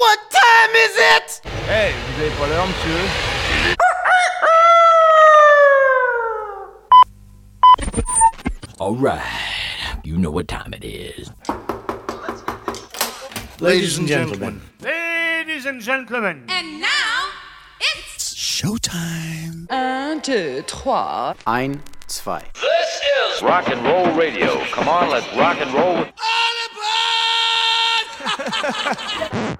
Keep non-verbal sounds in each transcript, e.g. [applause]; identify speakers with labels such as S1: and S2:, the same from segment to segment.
S1: What time is it?
S2: Hey, vous avez pas l'heure, monsieur
S3: All right, you know what time it is.
S1: Ladies and gentlemen.
S2: Ladies and gentlemen.
S4: And now, it's
S1: Showtime.
S5: Un, deux, trois.
S1: Ein, zwei.
S6: This is rock and roll radio. Come on, let's rock and roll.
S7: Ladies [laughs]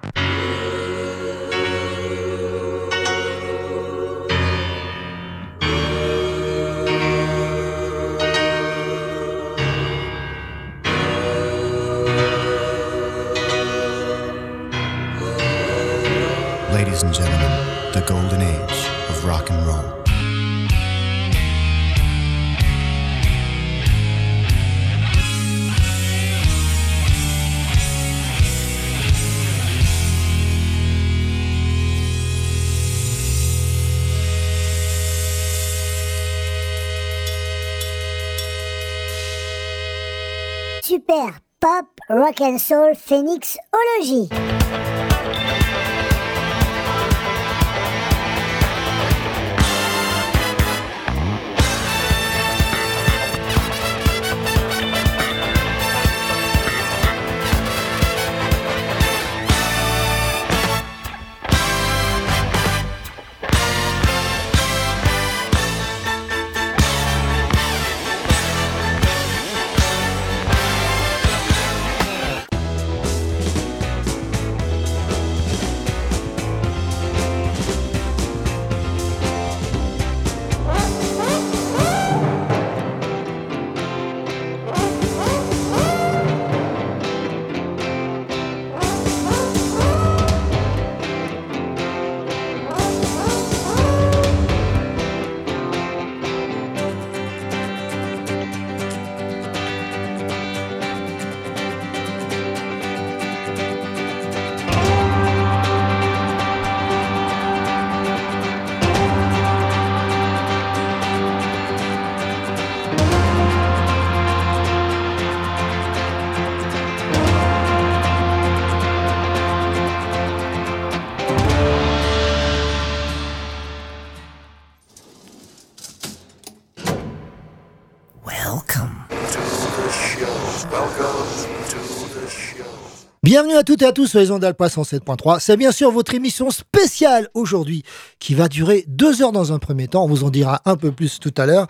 S8: Pop Rock and Soul Phoenixology.
S9: Bienvenue à toutes et à tous sur les ondes d'Alpa 107.3. C'est bien sûr votre émission spéciale aujourd'hui qui va durer deux heures dans un premier temps. On vous en dira un peu plus tout à l'heure.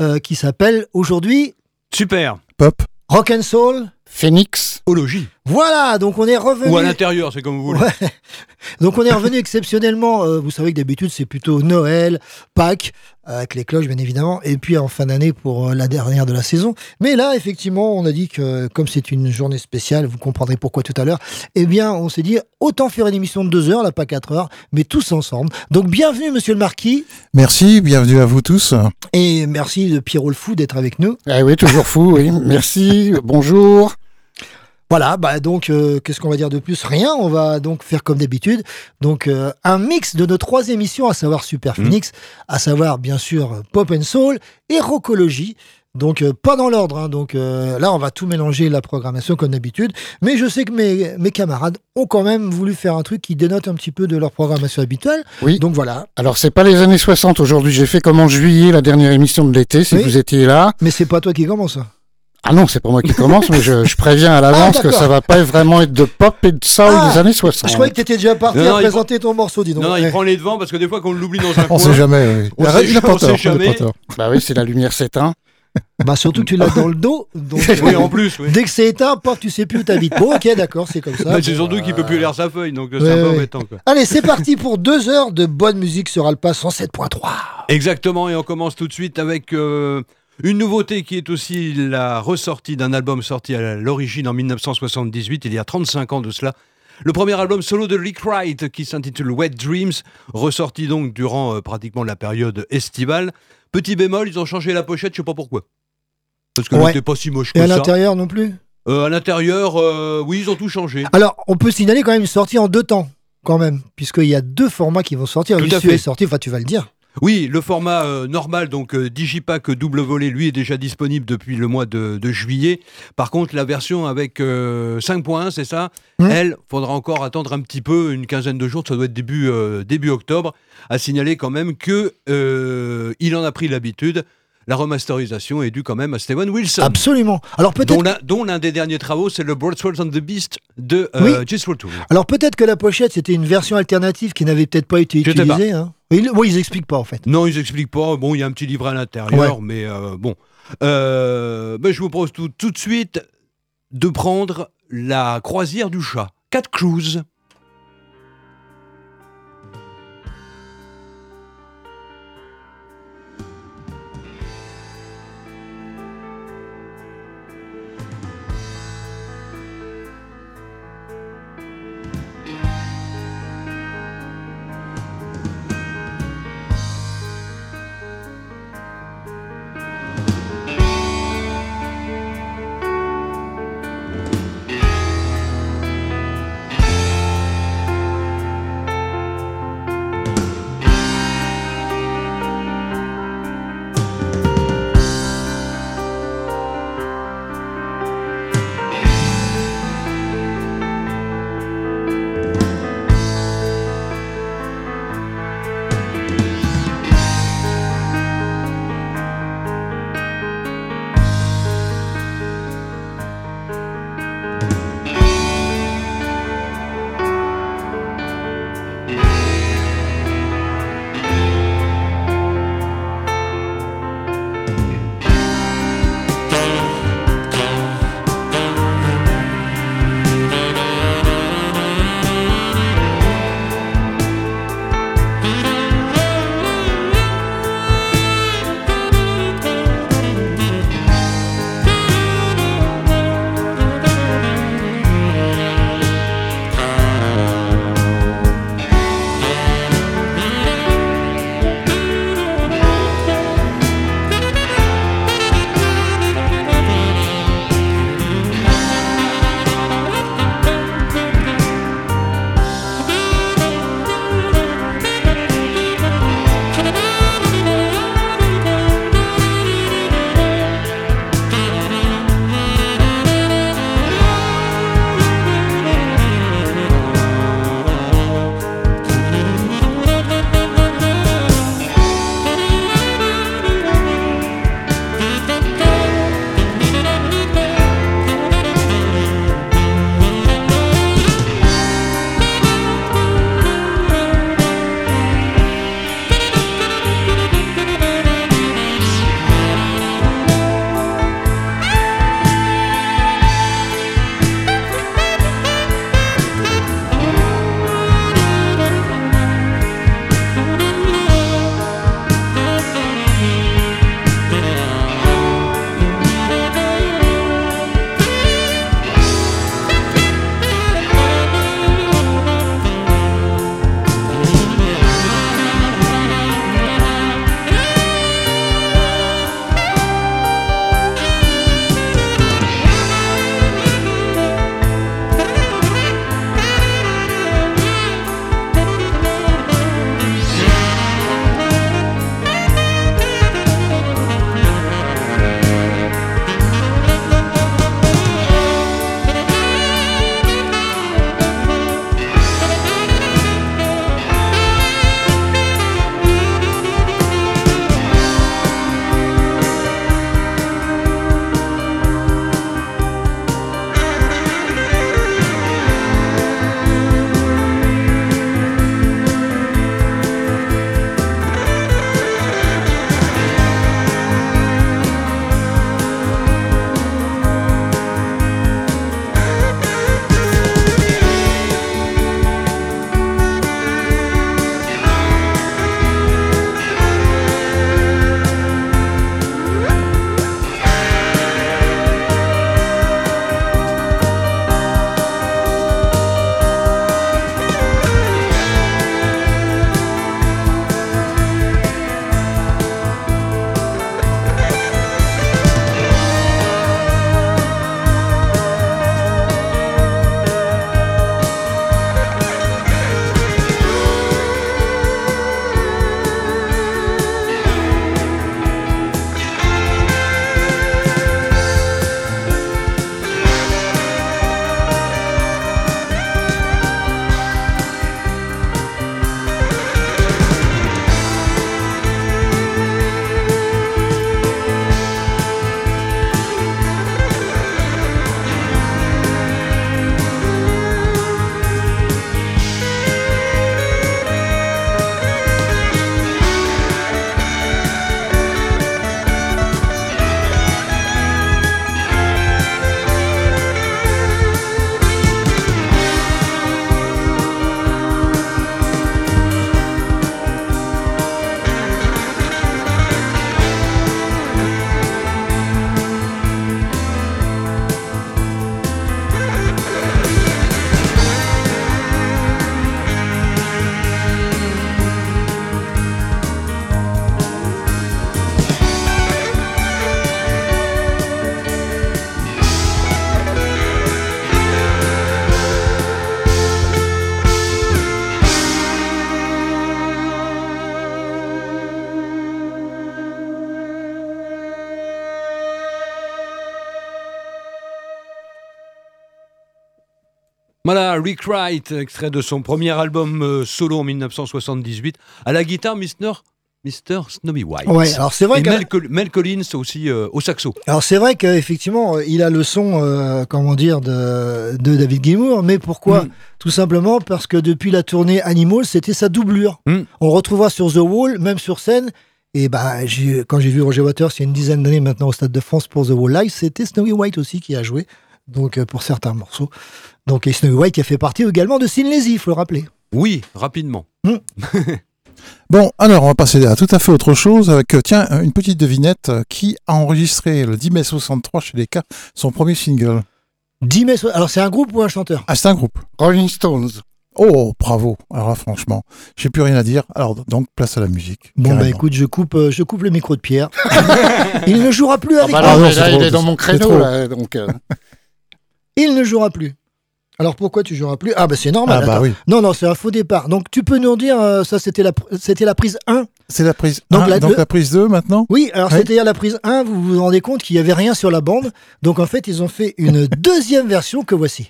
S9: euh, qui s'appelle aujourd'hui
S2: Super.
S7: Pop,
S9: Rock and Soul.
S7: Phoenix,
S2: Ologie.
S9: Voilà, donc on est revenu.
S2: Ou à l'intérieur, c'est comme vous voulez.
S9: Ouais. Donc on est revenu exceptionnellement. euh, vous savez que d'habitude c'est plutôt Noël, Pâques, euh, avec les cloches bien évidemment, et puis en fin d'année pour euh, la dernière de la saison. Mais là effectivement on a dit que comme c'est une journée spéciale, vous comprendrez pourquoi tout à l'heure. Eh bien on s'est dit autant faire une émission de deux heures, là pas quatre heures, mais tous ensemble. Donc bienvenue Monsieur le Marquis
S7: merci, bienvenue à vous tous.
S9: et merci de Pierrot le Fou d'être avec nous.
S10: Ah oui, toujours fou, oui. Merci, bonjour.
S9: Voilà, bah donc euh, qu'est-ce qu'on va dire de plus? Rien, on va donc faire comme d'habitude. Donc euh, un mix de nos trois émissions, à savoir Super Phoenix, à savoir bien sûr euh, Pop and Soul et Rockologie. Donc euh, pas dans l'ordre, hein. donc là on va tout mélanger la programmation comme d'habitude. Mais je sais que mes, mes camarades ont quand même voulu faire un truc qui dénote un petit peu de leur programmation habituelle.
S10: Oui.
S9: Donc voilà,
S10: Alors, c'est pas les années 60 aujourd'hui. J'ai fait comme en juillet, la dernière émission de l'été, si
S9: Oui.
S10: vous étiez là.
S9: mais c'est pas toi qui commence.
S10: Ah non, c'est pas moi qui commence, mais je, je préviens à l'avance
S9: Ah,
S10: que ça va pas vraiment être de pop et de soul
S9: Ah,
S10: des années 60.
S9: Je croyais que t'étais déjà parti
S2: Non, non,
S9: à présenter ton morceau, dis donc.
S2: Non, non, il
S9: Ouais.
S2: prend les devants parce que des fois qu'on l'oublie dans un [laughs]
S7: On
S2: coin.
S7: sait jamais, oui.
S2: On
S7: Il a-
S2: sait on sait jamais.
S7: pas tort.
S10: Bah oui, c'est la lumière s'éteint.
S9: Bah surtout que tu l'as dans le dos. Donc, [laughs]
S2: Oui,
S9: euh,
S2: en plus, oui.
S9: Dès que c'est éteint, paf, tu sais plus où t'habites. Bon, ok, d'accord, c'est comme ça.
S2: Bah, c'est surtout qu'il
S9: euh,
S2: peut plus lire sa feuille, donc c'est
S9: ouais,
S2: un peu
S9: ouais.
S2: embêtant. Quoi.
S9: Allez, c'est parti pour deux heures de bonne musique sur Alpa 107.3.
S2: Exactement, et on commence tout de suite avec euh, une nouveauté qui est aussi la ressortie d'un album sorti à l'origine en 1978, il y a 35 ans de cela. Le premier album solo de Rick Wright qui s'intitule Wet Dreams, ressorti donc durant euh, pratiquement la période estivale. Petit bémol, ils ont changé la pochette, je sais pas pourquoi. Parce qu'elle
S9: Ouais.
S2: n'était pas si moche
S9: Et
S2: que
S9: à
S2: ça.
S9: l'intérieur non plus?
S2: Euh, à l'intérieur, euh, oui, ils ont tout changé.
S9: Alors, on peut signaler quand même une sortie en deux temps, quand même, puisqu'il y a deux formats qui vont sortir.
S2: À
S9: L'issue
S2: fait.
S9: est sorti, enfin, tu vas le dire.
S2: Oui, le format euh, normal, donc euh, Digipack double volet, lui est déjà disponible depuis le mois de, de juillet. Par contre, la version avec euh, 5.1, c'est ça? Elle, faudra encore attendre un petit peu, une quinzaine de jours, ça doit être début, euh, début octobre. À signaler quand même que euh, il en a pris l'habitude. La remasterisation est due quand même à Steven Wilson.
S9: Absolument. Alors peut-être
S2: Dont l'un, des derniers travaux, c'est le Broadswords on the Beast de euh, Tull.
S9: Alors peut-être que la pochette c'était une version alternative qui n'avait peut-être pas été utilisée. Hein. Ils, oui, ils expliquent pas en fait.
S2: Non, ils expliquent pas. Bon, il y a un petit livret à l'intérieur,
S9: Ouais.
S2: mais euh, bon. Euh, ben, je vous propose tout, tout de suite de prendre la croisière du chat. Cat Cruise. Voilà, Rick Wright, extrait de son premier album euh, solo en 1978, à la guitare Mr. Mr. Snowy White.
S11: Ouais, alors c'est vrai
S2: Et
S11: que
S2: Mel, Col- Mel Collins aussi euh, au saxo.
S11: alors c'est vrai qu'effectivement euh, il a le son euh, comment dire de, de David Gilmour, mais pourquoi
S2: Mm.
S11: Tout simplement parce que depuis la tournée Animal, c'était sa doublure.
S2: Mm.
S11: On retrouvera sur The Wall, même sur scène. Et bah, quand j'ai vu Roger Waters il y a une dizaine d'années maintenant au Stade de France pour The Wall Live, c'était Snowy White aussi qui a joué, donc pour certains morceaux. Donc et Snowy White qui a fait partie également de Sin Lazy, il faut le rappeler.
S2: Oui, rapidement. [laughs]
S10: Bon, alors on va passer à tout à fait autre chose avec, euh, tiens, une petite devinette. euh, Qui a enregistré le 10 mai 63 chez les cas son premier single
S11: 10 mai, so- alors c'est un groupe ou un chanteur?
S10: Ah, c'est un groupe.
S12: Rolling Stones.
S10: Oh, bravo. Alors là, franchement, j'ai plus rien à dire. Alors donc, place à la musique.
S11: Bon bah écoute, je coupe, euh, je coupe le micro de Pierre. [laughs] il ne jouera plus
S12: Ah
S11: avec
S12: bah non,
S10: c'est
S12: là,
S10: trop,
S12: il est dans mon créneau, là, donc... euh, [laughs]
S11: Il ne jouera plus. Alors pourquoi tu joueras plus? Ah bah c'est normal.
S10: Ah bah oui.
S11: Non non, c'est un faux départ. Donc tu peux nous dire euh, ça c'était la c'était la prise 1.
S10: C'est la prise
S11: Donc
S10: 1,
S11: la-
S10: donc
S11: le-
S10: la prise 2 maintenant?
S11: Oui, alors c'était la prise 1, vous vous rendez compte qu'il y avait rien sur la bande. Donc en fait, ils ont fait une [laughs] deuxième version que voici.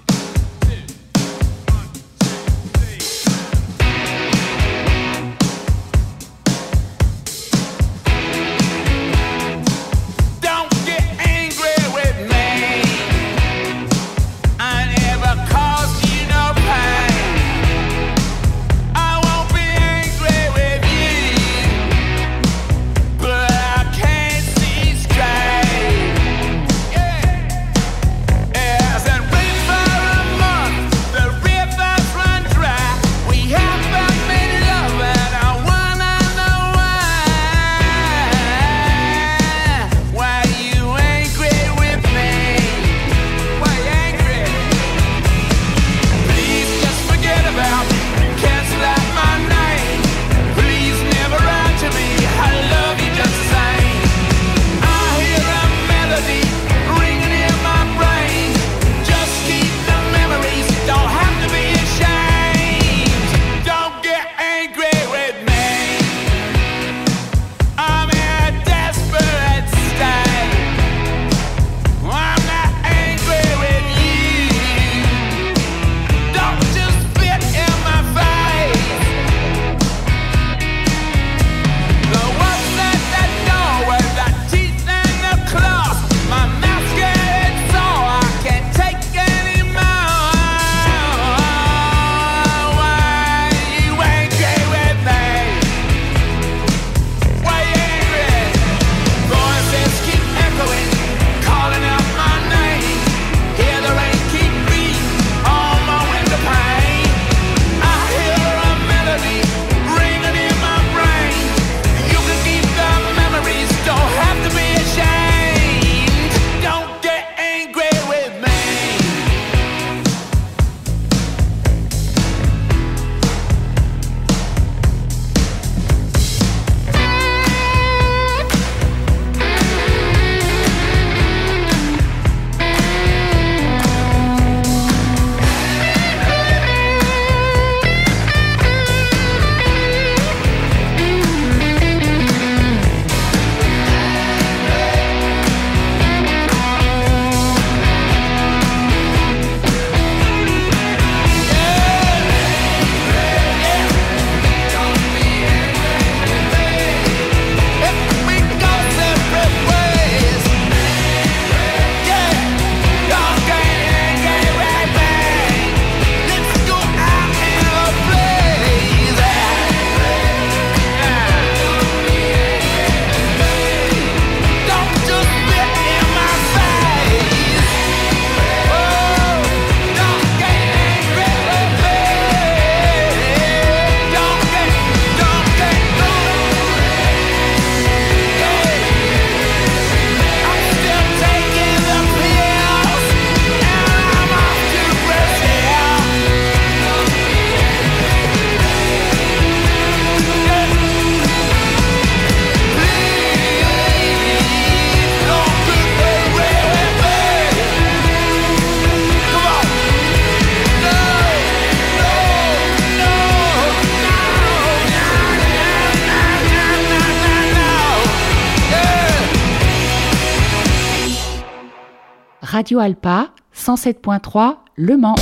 S13: Radio Alpa, 107.3, Le Mans.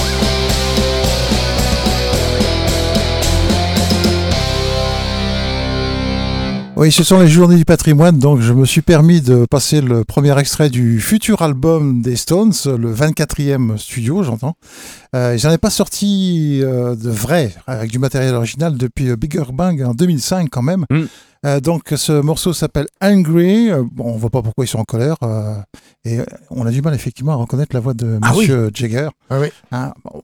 S10: Oui, ce sont les journées du patrimoine, donc je me suis permis de passer le premier extrait du futur album des Stones, le 24e studio, j'entends. Euh, ils n'en avaient pas sorti euh, de vrai, avec du matériel original, depuis euh, Bigger Bang en 2005 quand même.
S2: Mm.
S10: Euh, donc ce morceau s'appelle Angry. Euh, bon, on voit pas pourquoi ils sont en colère. euh, et on a du mal effectivement à reconnaître la voix de
S9: Ah oui.
S10: Monsieur Jagger.
S9: Ah oui.
S10: Hein, bon,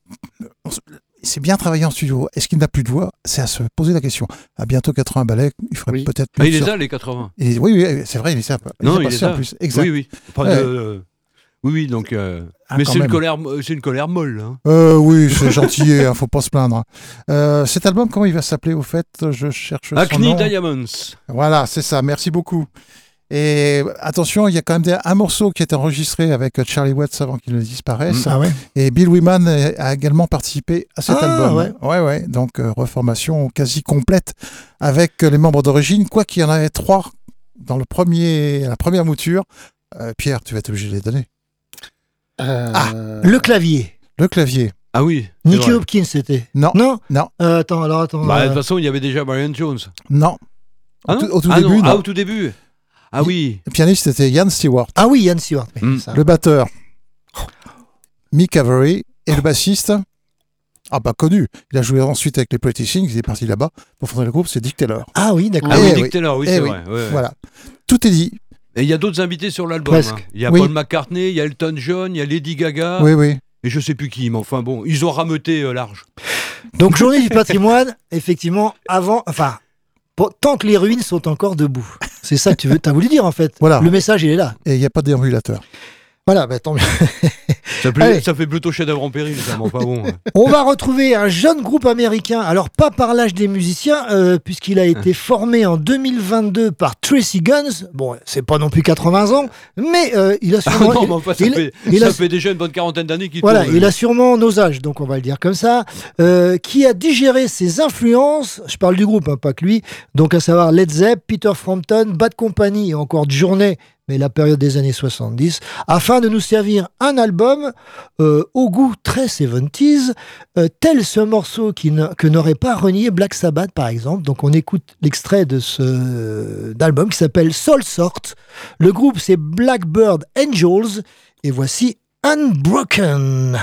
S10: se- c'est bien travaillé en studio. Est-ce qu'il n'a plus de voix? C'est à se poser la question. À bientôt 80 ballets, il ferait
S9: Oui.
S10: peut-être
S2: Ah,
S10: mieux
S2: il les a, les 80.
S10: et- oui, oui, c'est vrai, il est ça. Il
S2: Non,
S10: est
S2: il les
S10: en
S2: a.
S10: plus. Exact.
S2: Oui, oui. Enfin,
S10: Ouais.
S2: de- euh, oui, oui, donc. euh,
S10: Ah,
S2: mais c'est une colère, c'est une colère molle. Hein.
S10: Euh, oui, c'est [laughs] gentil, hein, faut pas se plaindre. Euh, cet album, comment il va s'appeler au fait? Je cherche son
S2: Acne
S10: nom.
S2: Diamonds.
S10: Voilà, c'est ça. Merci beaucoup. Et attention, il y a quand même un morceau qui est enregistré avec Charlie Watts avant qu'il ne disparaisse.
S9: Ah ouais
S10: Et Bill Wyman a également participé à cet
S9: Ah,
S10: album.
S9: ouais.
S10: ouais, ouais. Donc euh, reformation quasi complète avec euh, les membres d'origine, quoi qu'il y en avait trois dans le premier, la première mouture. Euh, Pierre, tu vas être obligé de les donner.
S9: Ah, le clavier.
S10: Le clavier.
S2: Ah oui.
S9: Nicky
S2: vrai.
S9: Hopkins, c'était.
S10: Non.
S9: Non
S10: Non.
S9: Euh, Attends, alors attends.
S2: Bah, de
S9: euh,
S2: toute façon, il y avait déjà Brian Jones.
S10: Non.
S2: Ah
S10: Au
S2: non
S10: tout- au tout
S2: Ah
S10: début,
S2: non.
S10: non.
S2: Ah, au tout début. Ah oui.
S10: Le pianiste, c'était Ian Stewart.
S9: Ah oui, Ian Stewart.
S2: Mm.
S9: ça.
S10: Le batteur, Mick Avery. Et le bassiste, ah bah connu. Il a joué ensuite avec les Pretty Things. Il est parti là-bas pour fonder le groupe. C'est Dick Taylor.
S9: Ah oui, d'accord.
S2: Ah
S10: Eh
S2: oui,
S10: oui.
S2: Dick Taylor, oui,
S10: Eh
S2: c'est
S10: oui.
S2: vrai. ouais, ouais.
S10: Voilà. Tout est dit.
S2: Et il y a d'autres invités sur l'album.
S9: Presque.
S2: hein. Il y a
S10: Oui.
S2: Paul McCartney, il y a Elton John, il y a Lady Gaga.
S10: Oui, oui.
S2: Et je sais plus qui, mais enfin bon, ils ont rameuté euh, large.
S9: Donc, journée du patrimoine, effectivement, avant. Enfin, tant que les ruines sont encore debout. C'est ça que tu veux, as voulu dire, en fait.
S10: Voilà.
S9: Le message, il est là.
S10: Et il n'y a pas de déambulateur.
S9: Voilà, bah, tant mieux. [laughs]
S2: Ça, plaît-
S9: Allez.
S2: ça fait plutôt chef-d'œuvre en péril, ça, enfin bon. ouais.
S9: On va retrouver un jeune groupe américain, alors pas par l'âge des musiciens, euh, puisqu'il a été formé en 2022 par Tracy Guns. Bon, c'est pas non plus 80 ans, mais euh, il a
S2: Ah
S9: sûrement.
S2: non, mais enfin, ça,
S9: il-
S2: fait,
S9: il
S2: ça
S9: a-
S2: fait déjà une bonne quarantaine d'années qu'il
S9: Voilà,
S2: tourne.
S9: il a sûrement nos âges, donc on va le dire comme ça, euh, qui a digéré ses influences, je parle du groupe, hein, pas que lui, donc à savoir Led Zepp, Peter Frampton, Bad Company et encore Journey, mais la période des années 70, afin de nous servir un album euh, au goût très 70s, euh, tel ce morceau qui que n'aurait pas renié Black Sabbath par exemple. Donc on écoute l'extrait de ce d'album qui s'appelle Soul Sort. Le groupe c'est Blackbird Angels et voici. Unbroken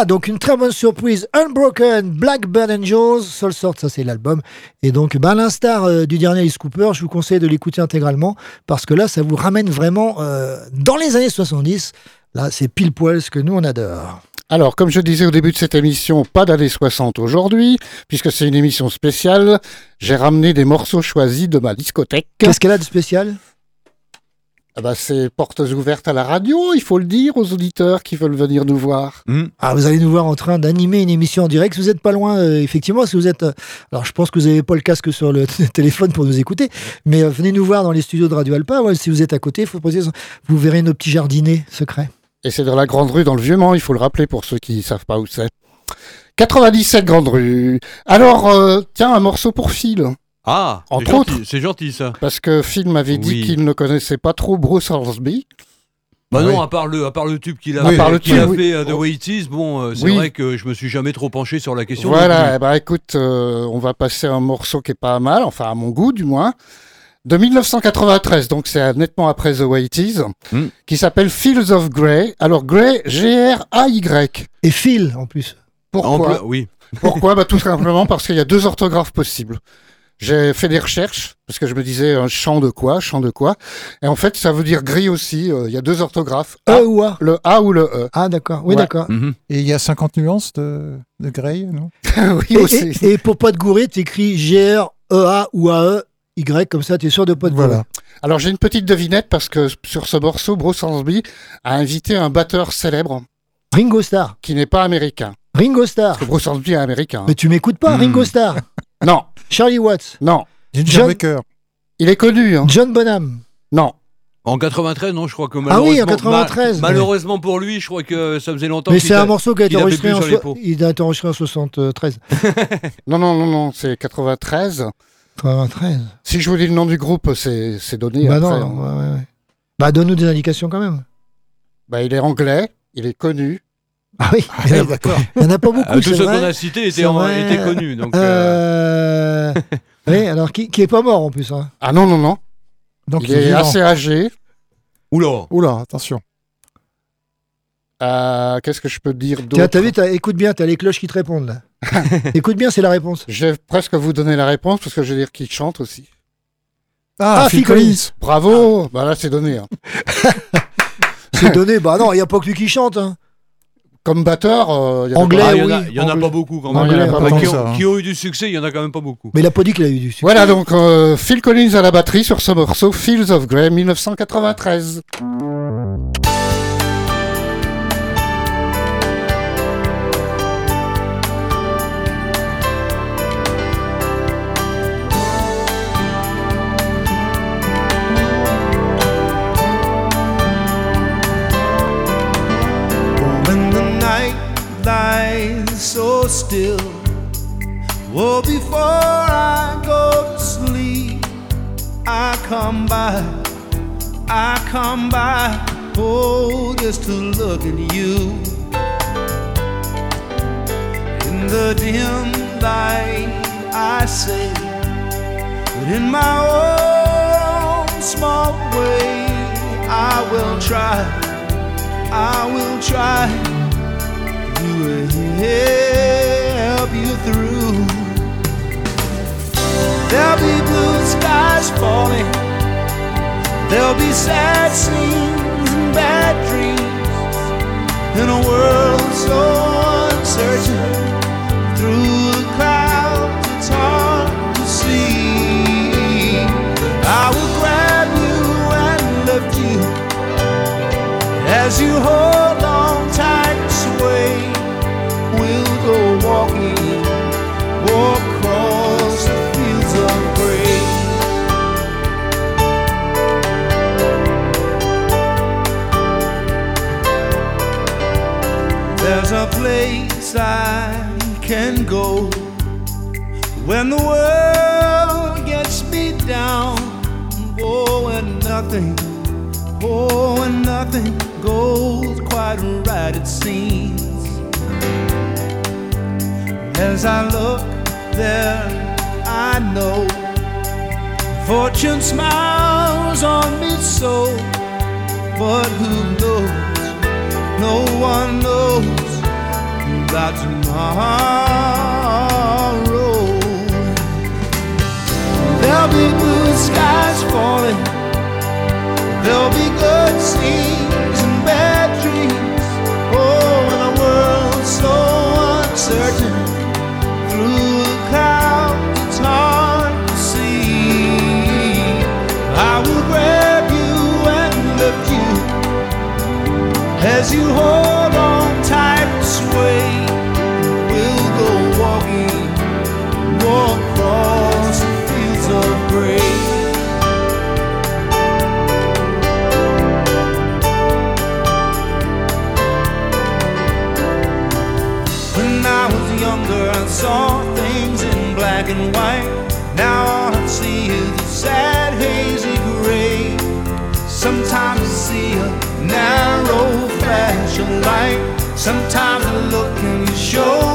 S9: Voilà, donc une très bonne surprise. Unbroken, Blackbird Angels, Soul Sort, ça c'est l'album. Et donc, ben, à l'instar euh, du dernier Alice Cooper, je vous conseille de l'écouter intégralement parce que là, ça vous ramène vraiment euh, dans les années 70. Là, c'est pile poil ce que nous on adore.
S12: Alors, comme je disais au début de cette émission, pas d'années 60 aujourd'hui, puisque c'est une émission spéciale. J'ai ramené des morceaux choisis de ma discothèque.
S9: Qu'est-ce qu'elle a de spécial?
S12: Ah bah, c'est portes ouvertes à la radio, il faut le dire aux auditeurs qui veulent venir nous voir.
S9: Ah, vous allez nous voir en train d'animer une émission en direct. Si vous n'êtes pas loin, euh, effectivement, si vous êtes. euh, alors, je pense que vous n'avez pas le casque sur le [laughs] téléphone pour nous écouter, mais euh, venez nous voir dans les studios de Radio Alpa. Ouais, si vous êtes à côté, faut poser vous verrez nos petits jardinets secrets.
S12: Et c'est dans la Grande Rue, dans le Vieux-Mans, il faut le rappeler pour ceux qui ne savent pas où c'est. 97 Grande Rue. Alors, euh, tiens, un morceau pour Phil.
S2: Ah, c'est
S12: Entre
S2: gentil,
S12: autres.
S2: c'est gentil ça.
S12: Parce que Phil m'avait dit
S2: Oui.
S12: qu'il ne connaissait pas trop Bruce Hornsby.
S2: Bah
S12: Ah
S2: non,
S12: oui.
S2: à part le, à part le tube qu'il a,
S12: À
S2: qu'il a
S12: oui.
S2: fait euh, de Way It Is, bon, euh, c'est
S12: Oui.
S2: vrai que je me suis jamais trop penché sur la question.
S12: Voilà, ben, écoute, euh, on va passer un morceau qui est pas mal, enfin à mon goût du moins, de 1993, donc c'est nettement après The Way It Is,
S2: Hmm.
S12: qui s'appelle Fields of Grey. Alors Grey, G-R-A-Y.
S9: Et Phil, en plus.
S2: En
S12: Pourquoi
S2: plus- oui.
S12: Pourquoi? Bah, Tout [laughs] simplement parce qu'il y a deux orthographes possibles. J'ai fait des recherches, parce que je me disais un champ de quoi, champ de quoi. Et en fait, ça veut dire gris aussi. euh, Il y a deux orthographes.
S9: E ou A
S12: Le A ou le E.
S9: Ah, d'accord. Oui,
S12: Ouais.
S9: d'accord.
S2: Mhm.
S10: Et il y a 50 nuances de, de Grey, non [laughs]
S12: oui,
S9: Et,
S12: aussi.
S9: et- et pour pas te gourer, tu écris G-R-E-A ou A-E-Y, comme ça, tu es sûr de pas te gourer.
S10: Voilà.
S12: Alors j'ai une petite devinette parce que sur ce morceau, Bruce Hornsby a invité un batteur célèbre
S9: Ringo Starr.
S12: qui n'est pas américain.
S9: Ringo Starr.
S12: Parce que Bruce Hornsby est américain.
S9: Mais tu m'écoutes pas,
S2: Hmm.
S9: Ringo Starr.
S12: Non,
S9: Charlie Watts.
S12: non.
S10: Ginger
S9: John-
S10: Baker.
S12: Il est connu. Hein.
S9: John Bonham.
S12: Non.
S2: En 93, non, je crois que
S9: Ah
S2: malheureusement.
S9: oui, en 93,
S2: ma- malheureusement pour lui, je crois que ça faisait longtemps
S9: Mais c'est un morceau qui a été enregistré en, so- il a été enregistré en 73. [laughs]
S12: Non, non, non, non, c'est 93.
S9: 93.
S12: Si je vous dis le nom du groupe, c'est c'est donné
S9: Bah
S12: après.
S9: non,
S12: hein.
S9: ouais, ouais, ouais. Bah donne-nous des indications quand même.
S12: Bah, il est anglais, il est connu.
S9: Ah oui, il y en a,
S10: d'accord. [laughs]
S9: il y en a pas beaucoup,
S2: Ah, ceux
S9: vrai.
S2: qu'on a en-
S9: vrai.
S2: étaient connus. Donc, euh,
S9: Euh... [laughs] oui, alors qui, qui est pas mort en plus. Hein?
S12: Ah non, non, non.
S10: Donc
S12: il
S10: il est
S12: assez âgé.
S2: Oula.
S10: Oula, attention.
S12: Euh, Qu'est-ce que je peux dire
S9: Tiens,
S12: d'autre?
S9: t'as vu, écoute bien, t'as les cloches qui te répondent là. [laughs] écoute bien, c'est la réponse.
S12: Je vais presque vous donner la réponse parce que je vais dire qu'il chante aussi.
S10: Ah,
S9: Ah,
S10: Phil
S9: Collins.
S12: Bravo Bah là, c'est donné. hein.
S9: C'est donné, bah non, il n'y a pas que lui qui chante. Hein.
S12: Comme batteur, euh, il y a
S9: Anglais,
S2: Ah, il y en a,
S9: oui,
S2: il y en a
S9: anglais.
S2: pas beaucoup quand même.
S12: il y en a pas
S2: Enfin,
S10: beaucoup,
S2: qui, ont, qui ont eu du succès, il y en a quand même pas beaucoup.
S9: Mais il a pas dit qu'il a eu du succès.
S12: Voilà donc euh, Phil Collins à la batterie sur ce morceau Fields of Grey 1993.
S14: Still, oh, before I go to sleep, I come by, I come by, oh, just to look at you. In the dim light, I say, but in my own small way, I will try. I will try help you through. There'll be blue skies falling. There'll be sad scenes and bad dreams in a world so uncertain. Place I can go when the world gets me down. Oh, and nothing Oh, and nothing goes quite right, it seems. As I look there, I know fortune smiles on me so. But who knows? No one knows. About tomorrow. There'll be blue skies falling. There'll be good scenes and bad dreams. Oh, in a world so uncertain. Through the clouds, it's hard to see. I will grab you and lift you as you hold light. Sometimes the look in
S12: show.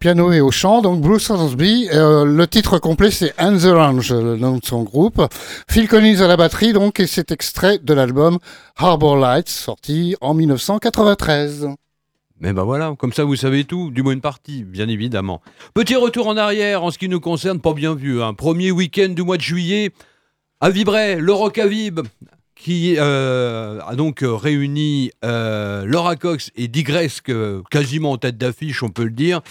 S12: Piano et au chant, donc Bruce Hornsby. Euh, le titre complet, c'est And the Range, le nom de son groupe. Phil Collins à la batterie, donc, et c'est extrait de l'album Harbor Lights, sorti en 1993.
S2: Mais ben voilà, comme ça vous savez tout, du moins une partie, bien évidemment. Petit retour en arrière en ce qui nous concerne, pas bien vu. Un premier week-end du mois de juillet, à Vibray, le Rock à Vib, qui euh, a donc réuni euh, Laura Cox et Digress, que- quasiment en tête d'affiche, on peut le dire,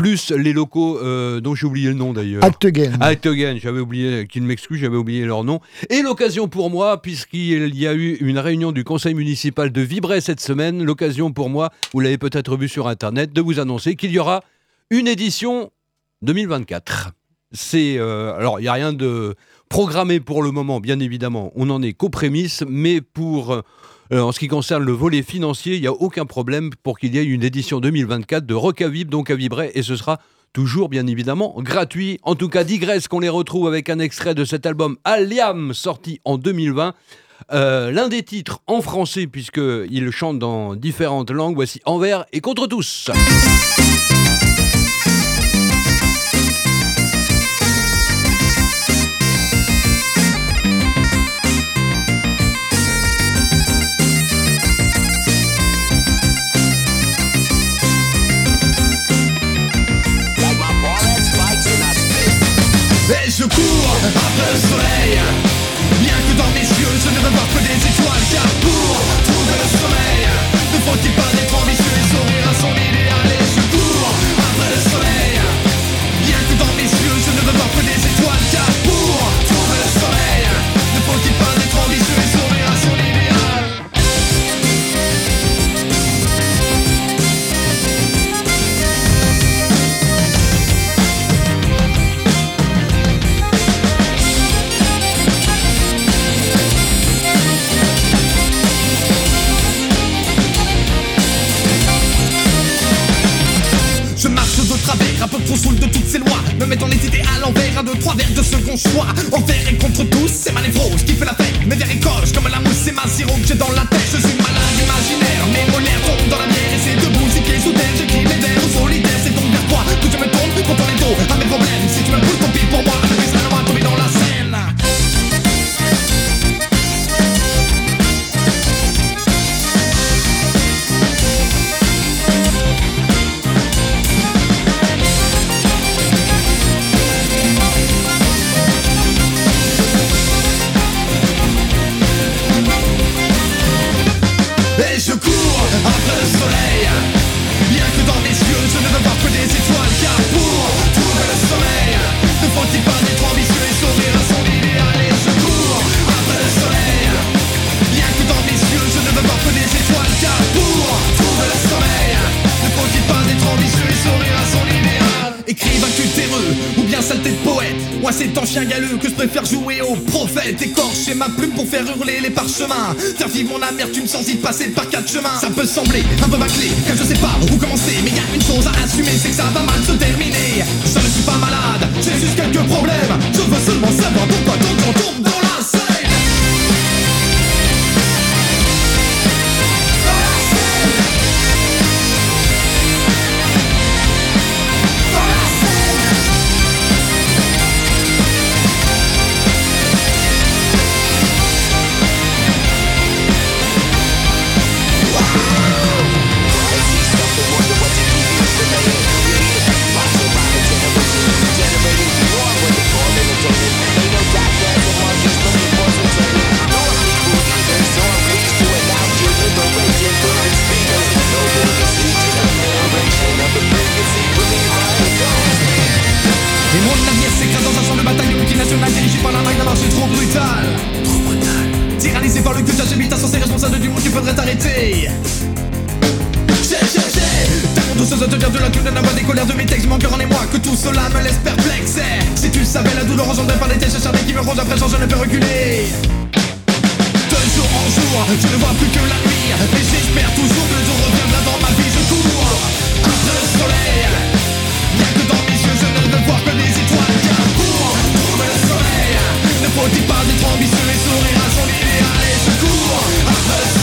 S2: plus les locaux euh, dont j'ai oublié le nom d'ailleurs.
S9: Act Again.
S2: Act Again, j'avais oublié, qu'ils m'excusent, j'avais oublié leur nom. Et l'occasion pour moi, puisqu'il y a eu une réunion du conseil municipal de Vibray cette semaine, l'occasion pour moi, vous l'avez peut-être vu sur internet, de vous annoncer qu'il y aura une édition 2024. C'est euh, alors il n'y a rien de programmé pour le moment, bien évidemment. On n'en est qu'aux prémices, mais pour euh, en ce qui concerne le volet financier, il n'y a aucun problème pour qu'il y ait une édition 2024 de Rock à donc à Vibray, et ce sera toujours bien évidemment gratuit. En tout cas, digresse qu'on les retrouve avec un extrait de cet album Aliam, sorti en 2020. Euh, L'un des titres en français, puisqu'il chante dans différentes langues, voici Envers et contre tous.
S14: Faut-il pas
S15: choix. Envers et contre tous, c'est ma névrose qui fait la fête. Mes écorchent comme la mousse, c'est ma sirop que j'ai dans la tête. Je faire les parchemins. Faire vivre mon amertume sans y passer par quatre chemins. Ça peut sembler un peu bâclé car je sais pas où commencer Mais y a une chose à assumer c'est que ça va mal se terminer. Je ne suis pas malade, j'ai juste quelques problèmes. Je veux seulement savoir cela me laisse perplexe. Si tu savais la douleur engendrée par les têtes acharnées qui me rongent après je ne peux reculer. De jour en jour, je ne vois plus que la nuit. Et j'espère toujours que le jour reviendra dans ma vie. Je cours après le soleil. Bien que dans mes yeux je ne veux voir que des étoiles. Car pour trouver le soleil. Ne faut-il pas être ambitieux et sourire à son idéal? Et je cours après le soleil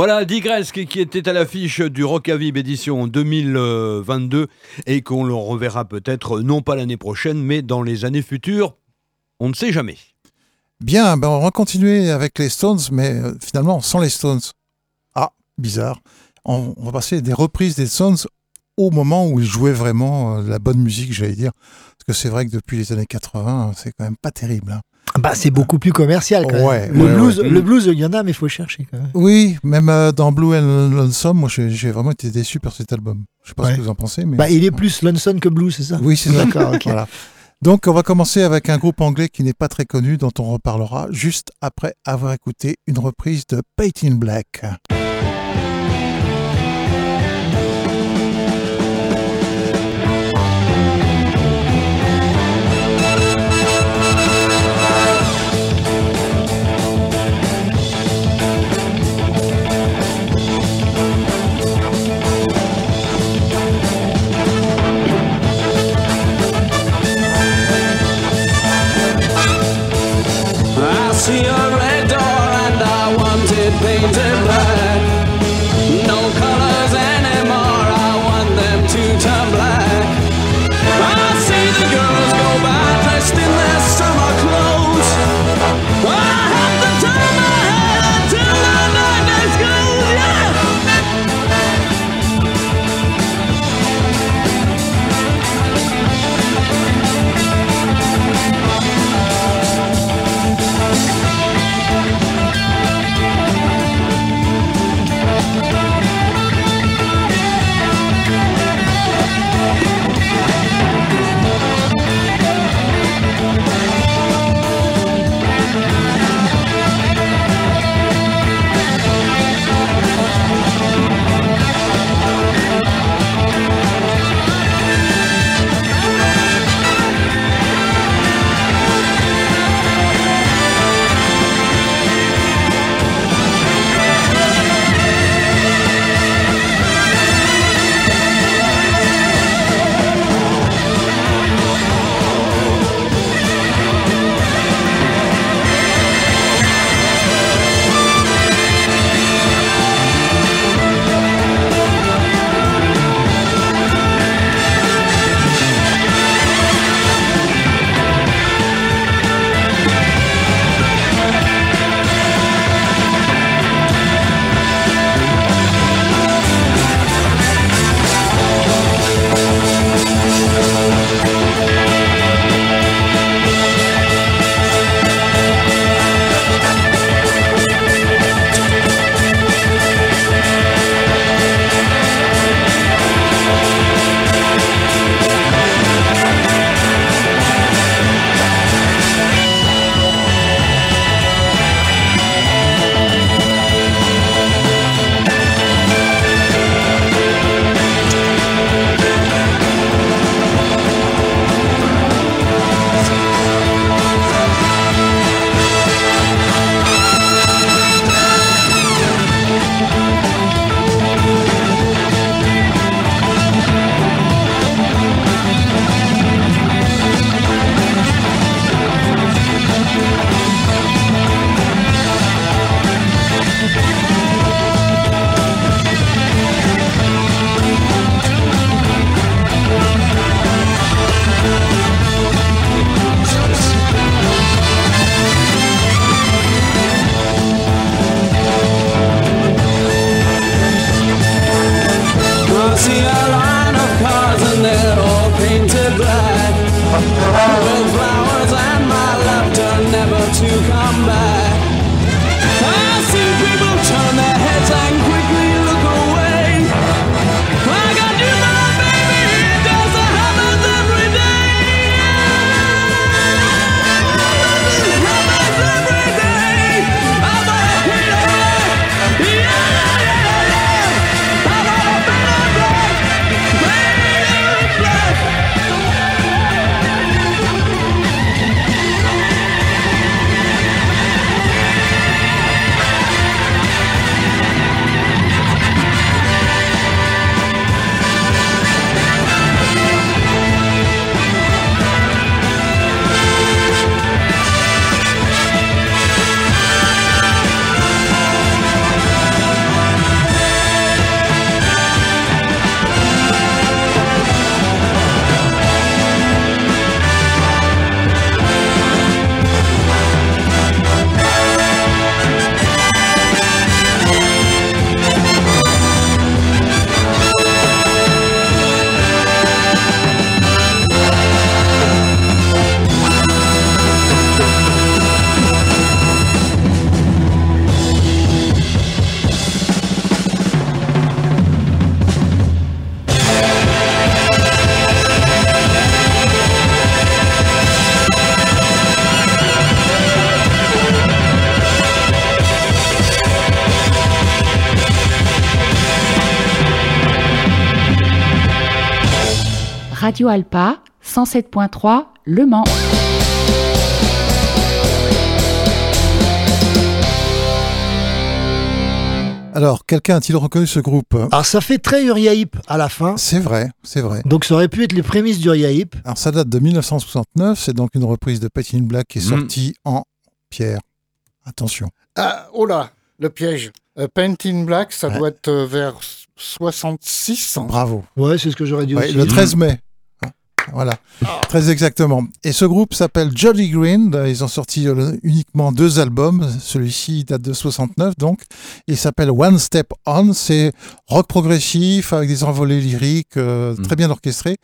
S2: Voilà, Digresque qui était à l'affiche du Rock à Vib édition 2022 et qu'on le reverra peut-être non pas l'année prochaine mais dans les années futures. On ne sait jamais.
S10: Bien, ben on va continuer avec les Stones, mais euh, finalement sans les Stones. Ah, bizarre. On, on va passer des reprises des Stones au moment où ils jouaient vraiment euh, la bonne musique, j'allais dire. Parce que c'est vrai que depuis les années 80, c'est quand même pas terrible. hein.
S9: Bah, c'est beaucoup plus commercial quand même.
S10: Ouais,
S9: le,
S10: ouais,
S9: blues,
S10: ouais.
S9: le blues, il y en a, mais il faut chercher quand même.
S10: Oui, même euh, dans Blue and Lonesome, moi j'ai vraiment été déçu par cet album. Je sais pas ce que vous en pensez, mais.
S9: Bah, il est plus Lonson que blues, c'est ça?
S10: Oui, c'est ça.
S9: D'accord. [laughs]
S10: Voilà. Donc, on va commencer avec un groupe anglais qui n'est pas très connu, dont on reparlera juste après avoir écouté une reprise de Paint in Black.
S15: See a
S13: Radio Alpa, 107.3, Le Mans.
S10: Alors, quelqu'un a-t-il reconnu ce groupe?
S9: Alors ça fait très Uriah Heep à la fin.
S10: C'est vrai, c'est vrai.
S9: Donc ça aurait pu être les prémices d'Uriah Heep.
S10: Alors, ça date de 1969. C'est donc une reprise de in Black qui est
S2: Mm.
S10: sortie en pierre. Attention.
S12: Ah, oh là, le piège. Euh, Paint in Black, ça
S10: Ouais.
S12: doit être euh, vers 66.
S10: Bravo.
S9: Ouais, c'est ce que j'aurais dit
S10: Ouais,
S9: aussi.
S10: le 13 mai. Voilà, très exactement. Et ce groupe s'appelle Jolly Green. Ils ont sorti euh, uniquement deux albums. Celui-ci date de 69, donc. Il s'appelle One Step On. C'est rock progressif avec des envolées lyriques, euh, très bien orchestré.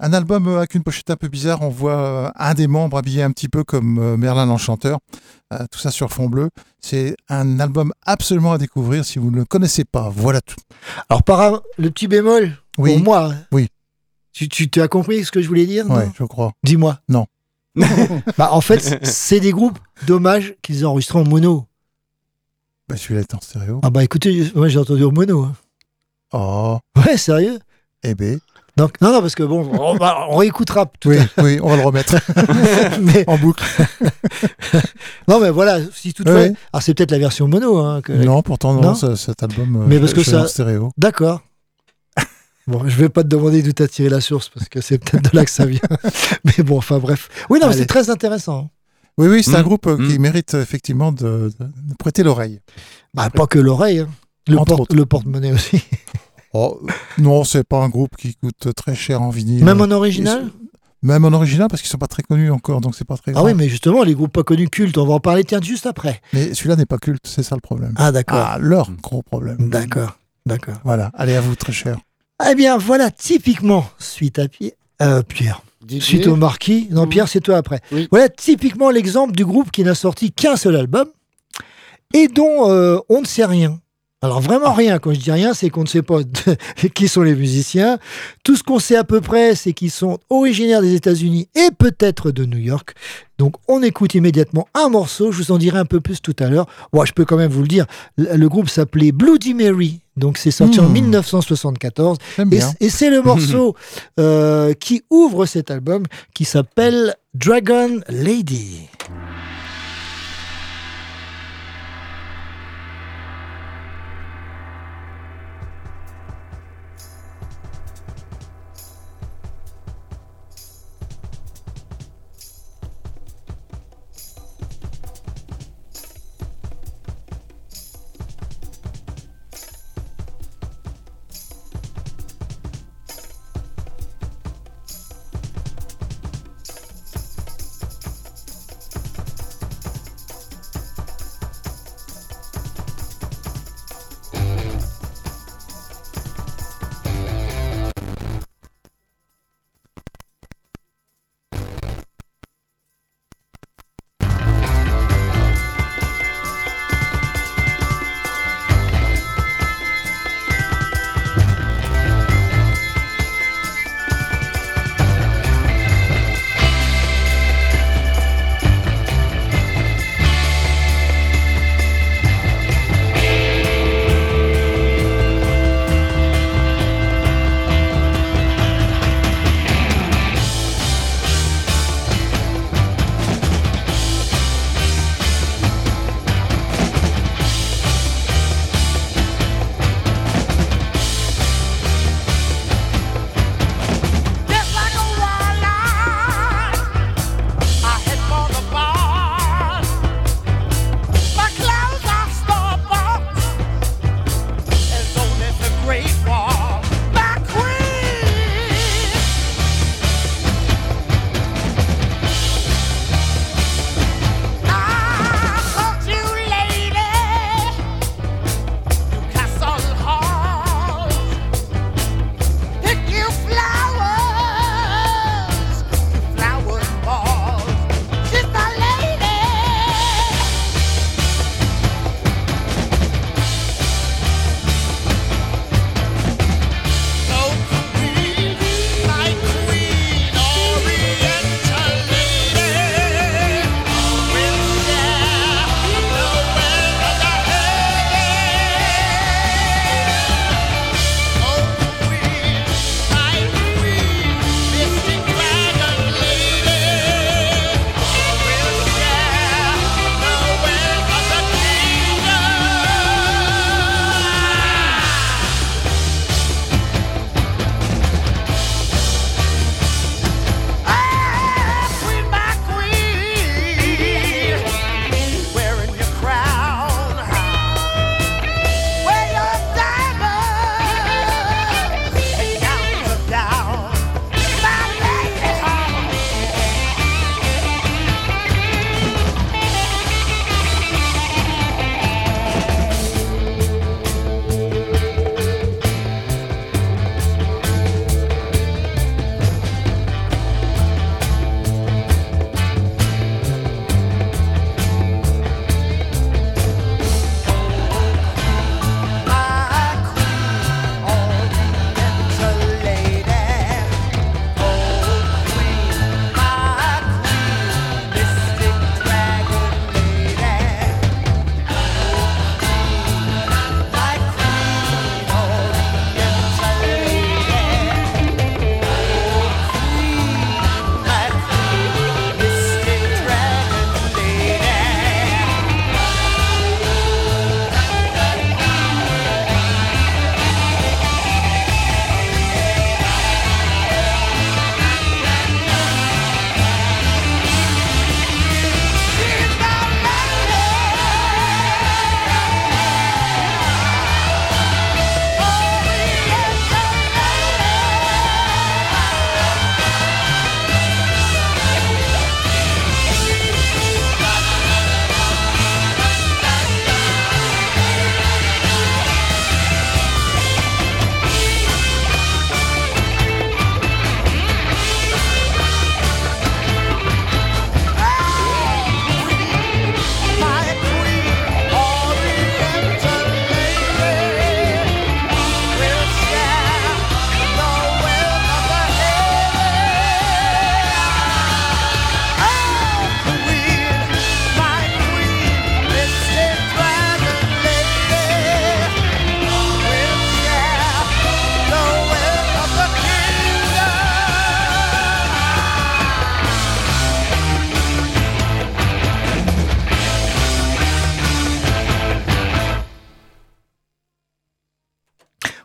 S10: Un album euh, avec une pochette un peu bizarre. On voit un des membres habillé un petit peu comme Merlin l'Enchanteur. Euh, tout ça sur fond bleu. C'est un album absolument à découvrir si vous ne le connaissez pas. Voilà tout.
S9: Alors par un- le petit bémol,
S10: Oui.
S9: pour moi.
S10: Oui.
S9: Tu, tu tu as compris ce que je voulais dire
S10: Ouais, je crois.
S9: Dis-moi.
S10: Non. [laughs]
S9: Bah, en fait, c'est des groupes, dommage qu'ils aient enregistré en mono.
S10: Bah, celui-là est en stéréo.
S9: Ah bah écoutez, moi j'ai entendu en mono. hein.
S10: Oh,
S9: Ouais, sérieux?
S10: Eh ben.
S9: Donc, non, non, parce que bon, on, va- on réécoutera tout
S10: Oui, oui, on va le remettre [laughs]
S9: mais,
S10: en boucle. [laughs]
S9: non, mais voilà, si toutefois.
S10: Ouais.
S9: Alors, c'est peut-être la version mono. Hein, que-
S10: Non, pourtant, non,
S9: Non
S10: ce- cet album, euh,
S9: Mais
S10: je-
S9: parce que
S10: je l'ai
S9: ça-
S10: en stéréo.
S9: D'accord. Bon, je vais pas te demander d'où t'as tiré la source, parce que c'est peut-être de là que ça vient. [laughs] mais bon, enfin bref. Oui, non, c'est très intéressant.
S10: Oui, oui, c'est un
S2: Mm.
S10: groupe euh, qui
S2: Mm.
S10: mérite effectivement de, de- de prêter l'oreille.
S9: Bah, pas que l'oreille. hein. Le, porte- porte-monnaie aussi. [laughs]
S10: Oh, non, c'est pas un groupe qui coûte très cher en vinyle.
S9: Même en original
S10: Même en original, parce qu'ils sont pas très connus encore, donc c'est pas très
S9: Ah
S10: grave.
S9: oui, mais justement, les groupes pas connus cultes, on va en parler tiens, juste après.
S10: Mais celui-là n'est pas culte, c'est ça le problème.
S9: Ah, d'accord.
S10: Ah, leur gros problème.
S9: D'accord. D'accord.
S10: Voilà, allez à vous, très cher.
S9: Eh bien, voilà, typiquement, suite à Pierre. Euh, Pierre.
S12: Didier
S9: Suite au marquis. Non. Pierre, c'est toi après.
S12: Oui.
S9: Voilà typiquement l'exemple du groupe qui n'a sorti qu'un seul album et dont euh, on ne sait rien. Alors vraiment rien, quand je dis rien, c'est qu'on ne sait pas [laughs] qui sont les musiciens. Tout ce qu'on sait à peu près, c'est qu'ils sont originaires des États-Unis et peut-être de New York. Donc on écoute immédiatement un morceau, je vous en dirai un peu plus tout à l'heure. Bon, je peux quand même vous le dire, le groupe s'appelait Bloody Mary, donc c'est sorti en
S10: Hmm.
S9: 1974.
S10: J'aime
S9: Et,
S10: bien.
S9: c- et c'est le [laughs] morceau euh, qui ouvre cet album qui s'appelle Dragon Lady.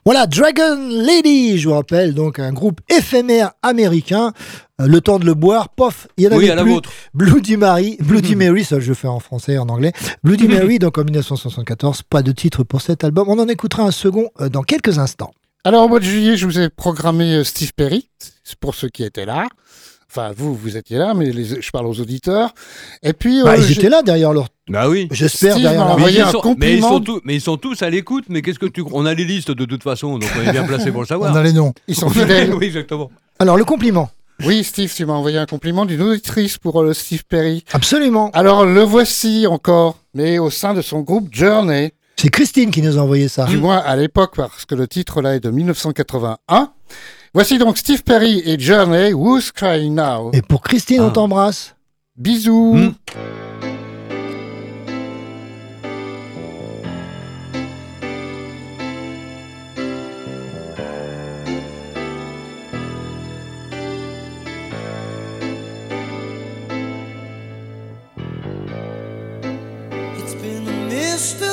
S9: Voilà, Dragon Lady, je vous rappelle, donc un groupe éphémère américain. Euh, le temps de le boire, pof, il y en
S16: Oui,
S9: avait
S16: la
S9: plus.
S16: vôtre.
S9: Bloody Mary, Bloody [laughs] Mary, ça je fais en français et en anglais. Bloody [laughs] Mary, donc en 1974, pas de titre pour cet album. On en écoutera un second euh, dans quelques instants.
S12: Alors au mois de juillet, je vous ai programmé euh, Steve Perry, pour ceux qui étaient là. Enfin, vous, vous étiez là, mais les- je parle aux auditeurs. Et puis,
S9: Bah,
S12: euh,
S9: ils étaient là derrière leur.
S16: Bah oui.
S9: J'espère
S12: Steve
S9: derrière.
S16: Mais
S12: envoyé
S16: ils,
S12: un
S16: sont, mais, ils
S12: compliment.
S16: sont tous, mais ils sont tous à l'écoute, mais qu'est-ce que tu On a les listes de toute façon, donc on est bien placé pour le savoir. [laughs]
S10: On a les noms.
S12: ils sont [laughs] fidèles.
S16: oui, exactement.
S9: Alors, le compliment.
S12: Oui, Steve, tu m'as envoyé un compliment d'une auditrice pour euh, Steve Perry.
S9: Absolument.
S12: Alors, le voici encore, mais au sein de son groupe Journey.
S9: C'est Christine qui nous a envoyé ça.
S12: Du moins à l'époque, parce que le titre là est de 1981. Voici donc Steve Perry et Journey, Who's Crying Now?
S9: Et pour Christine, on
S16: Ah.
S9: t'embrasse.
S12: Bisous
S16: Hmm.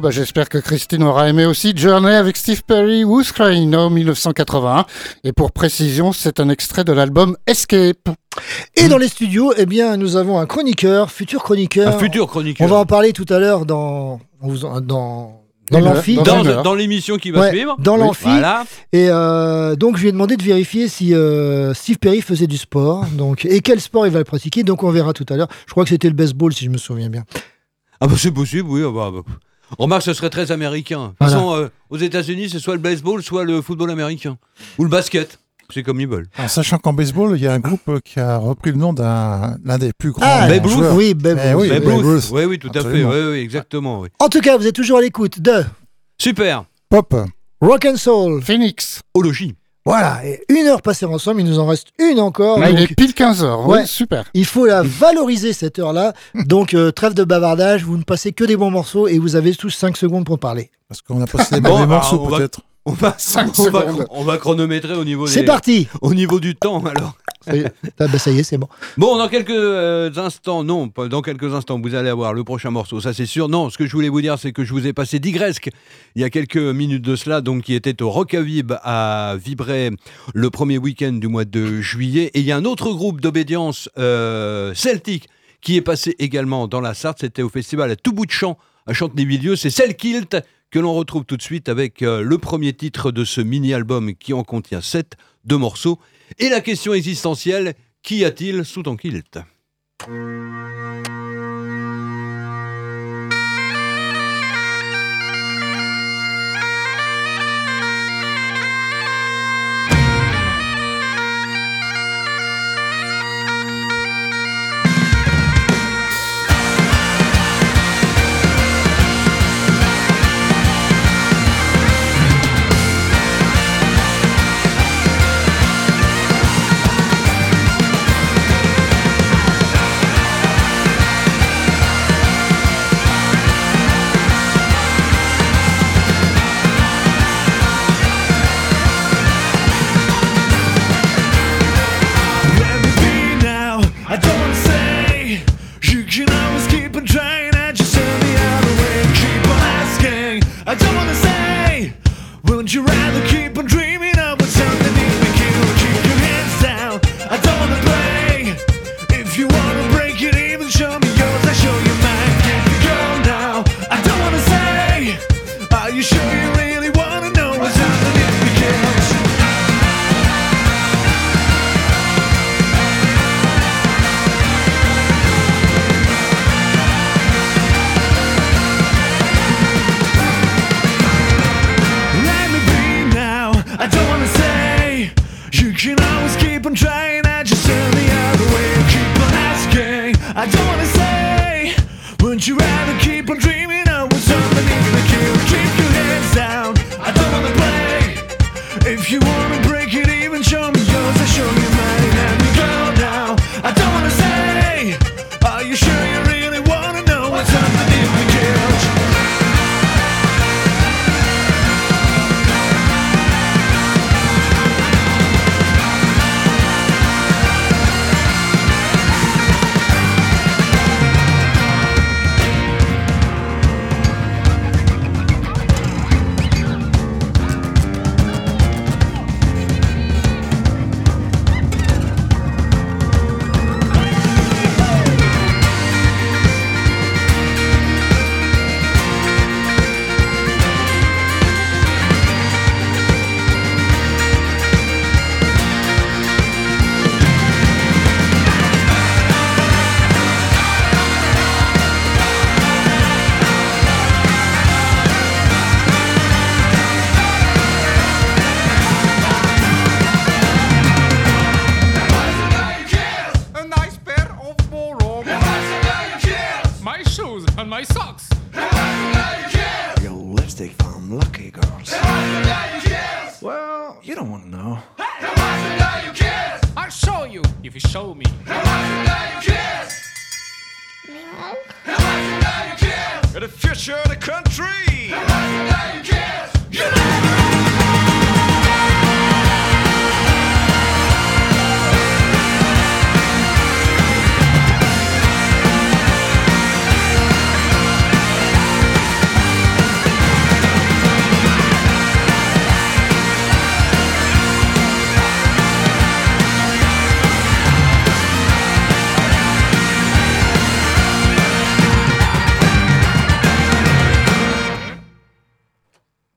S12: Bon, bah, j'espère que Christine aura aimé aussi Journey avec Steve Perry, Who's Crying Now 1981. Et pour précision, c'est un extrait de l'album Escape.
S9: Et dans les studios, eh bien, nous avons un chroniqueur, futur chroniqueur.
S2: Un futur chroniqueur.
S9: On va en parler tout à l'heure dans, dans, dans l'amphi.
S12: dans
S2: l'émission qui va
S9: Ouais,
S2: suivre.
S9: dans
S2: Oui,
S9: l'amphi.
S2: Voilà.
S9: Et euh, donc, je lui ai demandé de vérifier si euh, Steve Perry faisait du sport. Donc, et quel sport il va le pratiquer. Donc, on verra tout à l'heure. Je crois que c'était le baseball, si je me souviens bien.
S2: Ah bah c'est possible, oui. ah bah, bah. Remarque, ce serait très américain. De toute
S9: Voilà.
S2: façon, euh, aux États-Unis, c'est soit le baseball, soit le football américain. Ou le basket. C'est comme ils veulent.
S10: En sachant qu'en baseball, il y a un groupe qui a repris le nom d'un l'un des plus grands
S9: Ah,
S2: Babe Ruth.
S9: Oui, Babe
S10: Eh
S9: Ruth.
S10: oui,
S2: Babe
S10: Babe
S2: Ruth.
S10: Ruth.
S2: Oui, oui, tout à fait. Oui, oui, exactement. oui.
S9: En tout cas, vous êtes toujours à l'écoute de
S2: Super.
S10: Pop.
S9: Rock and Soul.
S12: Phoenix.
S2: Ologie.
S9: Voilà, et une heure passée ensemble, il nous en reste une encore.
S12: Ah, il est pile 15 heures.
S9: Ouais.
S12: Oui, super.
S9: il faut la valoriser cette heure-là. [laughs] Donc, euh, trêve de bavardage, vous ne passez que des bons morceaux et vous avez tous 5 secondes pour parler.
S10: Parce qu'on a passé des
S2: Bon,
S10: mauvais
S2: bah,
S10: morceaux
S2: va-
S10: peut-être.
S2: On va,
S12: Cinq
S2: on va,
S12: secondes.
S2: on va chronométrer au niveau,
S9: C'est parti
S2: au niveau du temps alors.
S9: ça y, est, Ah, bah, est, c'est bon.
S2: Bon, dans quelques euh, instants, non, pas dans quelques instants, vous allez avoir le prochain morceau, ça c'est sûr. Non, ce que je voulais vous dire, c'est que je vous ai passé Digresque il y a quelques minutes de cela, donc qui était au Rockavib à Vibray le premier week-end du mois de juillet. Et il y a un autre groupe d'obédience euh, celtique qui est passé également dans la Sarthe, c'était au festival à tout bout de champ à Chantenay-Milieu. C'est Selkilt que l'on retrouve tout de suite avec euh, le premier titre de ce mini-album qui en contient sept, deux morceaux. Et la question existentielle, qu'y a-t-il sous ton kilt?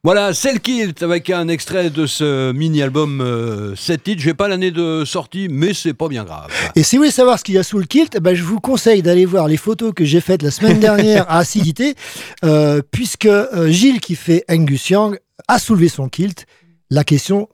S2: Voilà, c'est le Kilt avec un extrait de ce mini-album euh, 7 titres. J'ai pas l'année de sortie, mais c'est pas bien grave.
S9: Et si vous voulez savoir ce qu'il y a sous le kilt, eh ben, je vous conseille d'aller voir les photos que j'ai faites la semaine [laughs] dernière à Acidité, euh, puisque euh, Gilles, qui fait Angus Young, a soulevé son kilt. La question,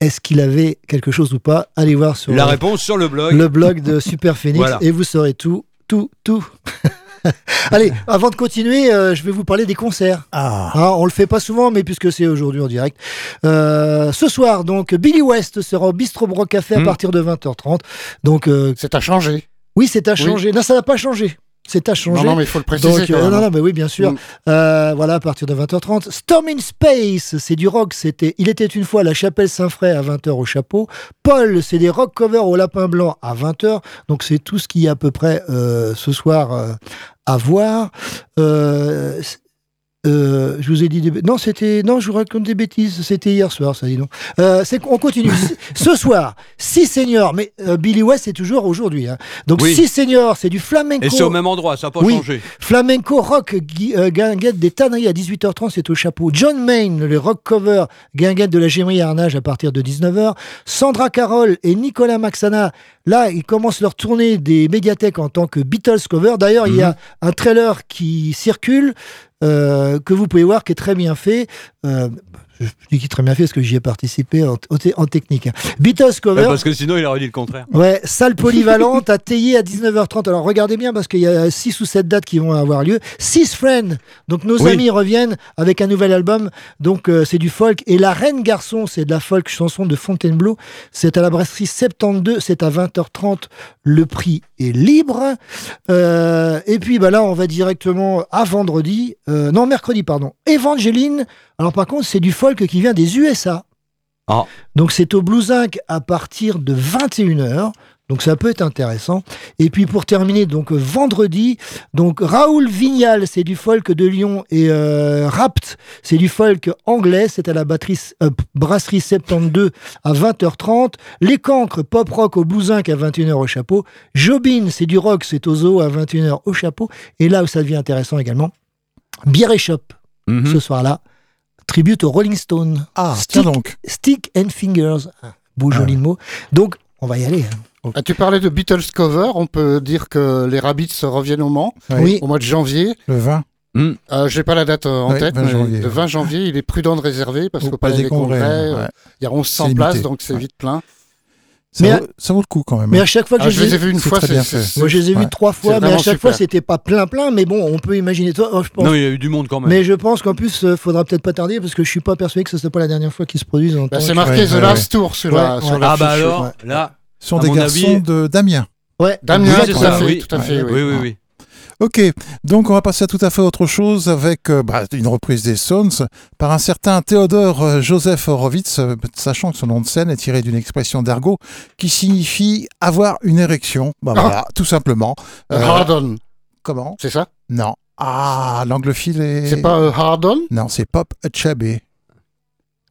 S9: est-ce qu'il avait quelque chose ou pas? Allez voir sur
S2: La réponse sur le blog.
S9: le blog de [laughs] Super Phoenix
S2: Voilà.
S9: et vous saurez tout, tout, tout. [laughs] [laughs] Allez, avant de continuer, euh, je vais vous parler des concerts.
S10: Ah.
S9: Hein, on le fait pas souvent, mais puisque c'est aujourd'hui en direct. Euh, ce soir, donc, Billy West sera au Bistro Broc Café à
S12: Hmm.
S9: partir de 20h30. Donc, euh,
S12: C'est à changer.
S9: oui, c'est à
S12: Oui.
S9: changer. Non, ça n'a pas changé. C'est à changer.
S12: Non, non, mais il faut le préciser
S9: Donc,
S12: quand
S9: euh, non, non, mais oui, bien sûr.
S12: Mm.
S9: Euh, voilà, à partir de 20h30. Storm in Space, c'est du rock. C'était, il était une fois à la Chapelle Saint-Fray à 20h au chapeau. Paul, c'est des rock covers au Lapin Blanc à 20h. Donc, c'est tout ce qu'il y a à peu près euh, ce soir euh, à voir. Euh, euh, je vous ai dit des non c'était non je vous raconte des bêtises c'était hier soir ça dit non euh, c'est qu'on continue [laughs] ce soir six seniors mais euh, Billy West c'est toujours aujourd'hui hein. donc
S2: Oui.
S9: six seniors c'est du flamenco
S2: Et c'est au même endroit, ça n'a pas
S9: Oui.
S2: changé.
S9: Flamenco rock euh, guinguette des tanneries à 18h30, c'est au chapeau. John Main, le rock cover guinguette de la Gémerie à Arnage à partir de 19h. Sandra Carroll et Nicolas Maxana, là, ils commencent leur tournée des médiathèques en tant que Beatles cover. D'ailleurs, il y a un trailer qui circule. Euh, que vous pouvez voir qui est très bien fait. Je dis qui est très bien fait parce que j'y ai participé en, en te- en technique. Beatles cover.
S2: Ouais, parce que sinon, il aurait dit le contraire.
S9: Ouais, salle polyvalente à Théier à 19h30. Alors regardez bien parce qu'il y a 6 ou 7 dates qui vont avoir lieu. Six Friends. Donc nos
S2: Oui.
S9: amis reviennent avec un nouvel album. Donc euh, c'est du folk. Et La Reine Garçon, c'est de la folk chanson de Fontainebleau. C'est à la brasserie 72. C'est à 20h30. Le prix est libre. Euh, et puis bah là, on va directement à vendredi. Euh, non, mercredi, pardon. Evangeline. Alors par contre, c'est du folk qui vient des USA.
S2: Ah.
S9: Donc c'est au Blue Zinc à partir de 21h. Donc ça peut être intéressant. Et puis pour terminer, donc euh, vendredi, donc Raoul Vignal, c'est du folk de Lyon et euh, Rapt, c'est du folk anglais, c'est à la batterie, euh, brasserie 72 à 20h30. Les Cancres, pop rock au Blue Zinc à 21h au chapeau. Jobin, c'est du rock, c'est au zoo à 21h au chapeau. Et là où ça devient intéressant également, Bière et Shop,
S2: Mhm.
S9: ce soir-là, tribute au Rolling Stone.
S10: Ah,
S9: Stick,
S10: tiens donc.
S9: Stick and Fingers. Ah, beau joli mot. Donc, on va y aller. hein.
S12: Ah, tu parlais de Beatles cover, on peut dire que les Rabbits reviennent au Mans
S9: Oui.
S12: au mois de janvier.
S10: Le 20.
S12: Euh, J'ai pas la date euh, en
S10: Oui,
S12: tête,
S10: 20
S12: mais
S10: janvier,
S12: le
S10: ouais.
S12: 20 janvier, il est prudent de réserver parce qu'au
S10: pas
S12: Palais des Congrès, euh,
S10: ouais.
S12: il y a 1100
S10: C'est
S12: places, donc c'est
S10: Ouais.
S12: vite plein.
S10: Ça,
S9: Mais
S10: vaut, ça vaut le coup quand même.
S9: Mais à chaque fois que
S12: Ah,
S9: je,
S12: je les ai vus une fois, c'est
S9: moi je les ai vus
S10: Ouais.
S9: trois fois, mais à chaque fois c'était pas plein plein, mais bon, on peut imaginer. Toi, oh, je pense.
S2: Non, il y a eu du monde quand même.
S9: mais je pense qu'en plus, euh, faudra peut-être pas tarder parce que je suis pas persuadé que ce soit pas la dernière fois qu'ils se produisent. En
S12: Bah, c'est marqué
S10: Ouais,
S12: The
S10: ouais,
S12: Last Tour sur la
S9: Ouais,
S12: sur la
S2: ah bah
S12: fiche.
S2: alors,
S9: ouais.
S2: là,
S10: Ce sont des garçons
S2: avis-
S10: de Damien.
S9: Ouais,
S12: Damien,
S2: Oui,
S12: tout
S2: c'est
S12: à
S2: ça,
S12: fait,
S2: oui.
S12: tout à fait,
S2: oui,
S12: oui.
S2: oui, oui.
S10: Ok, donc on va passer à tout à fait autre chose avec euh, bah, une reprise des Stones par un certain Théodore euh, Joseph Horowitz, euh, sachant que son nom de scène est tiré d'une expression d'argot qui signifie avoir une érection. Bah,
S12: Ah.
S10: voilà, tout simplement. Euh,
S12: Hard on,
S10: comment?
S12: C'est ça?
S10: Non. Ah, l'anglophile est.
S12: C'est pas euh, hard on
S10: Non, c'est Pop Chabé.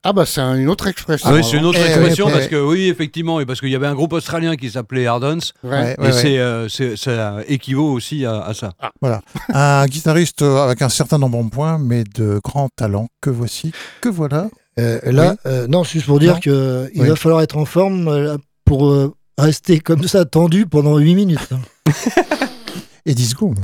S12: Ah bah c'est un- une autre expression.
S2: Ah oui, c'est une autre
S10: Eh,
S2: expression
S10: ouais,
S2: parce
S10: ouais.
S2: que oui, effectivement, et parce qu'il y avait un groupe australien qui s'appelait
S12: Ouais.
S10: Ouais,
S2: et
S10: ouais,
S2: c'est, euh, c'est- ça équivaut aussi à, à ça.
S10: Voilà. un guitariste euh, avec un certain nombre de points, mais de grand talent. Que voici, que voilà.
S9: Euh, là,
S10: Oui.
S9: euh, non, juste pour dire
S10: Non.
S9: que il
S10: Oui.
S9: va falloir être en forme pour euh, rester comme ça tendu pendant 8 minutes. [laughs]
S10: Et 10 secondes.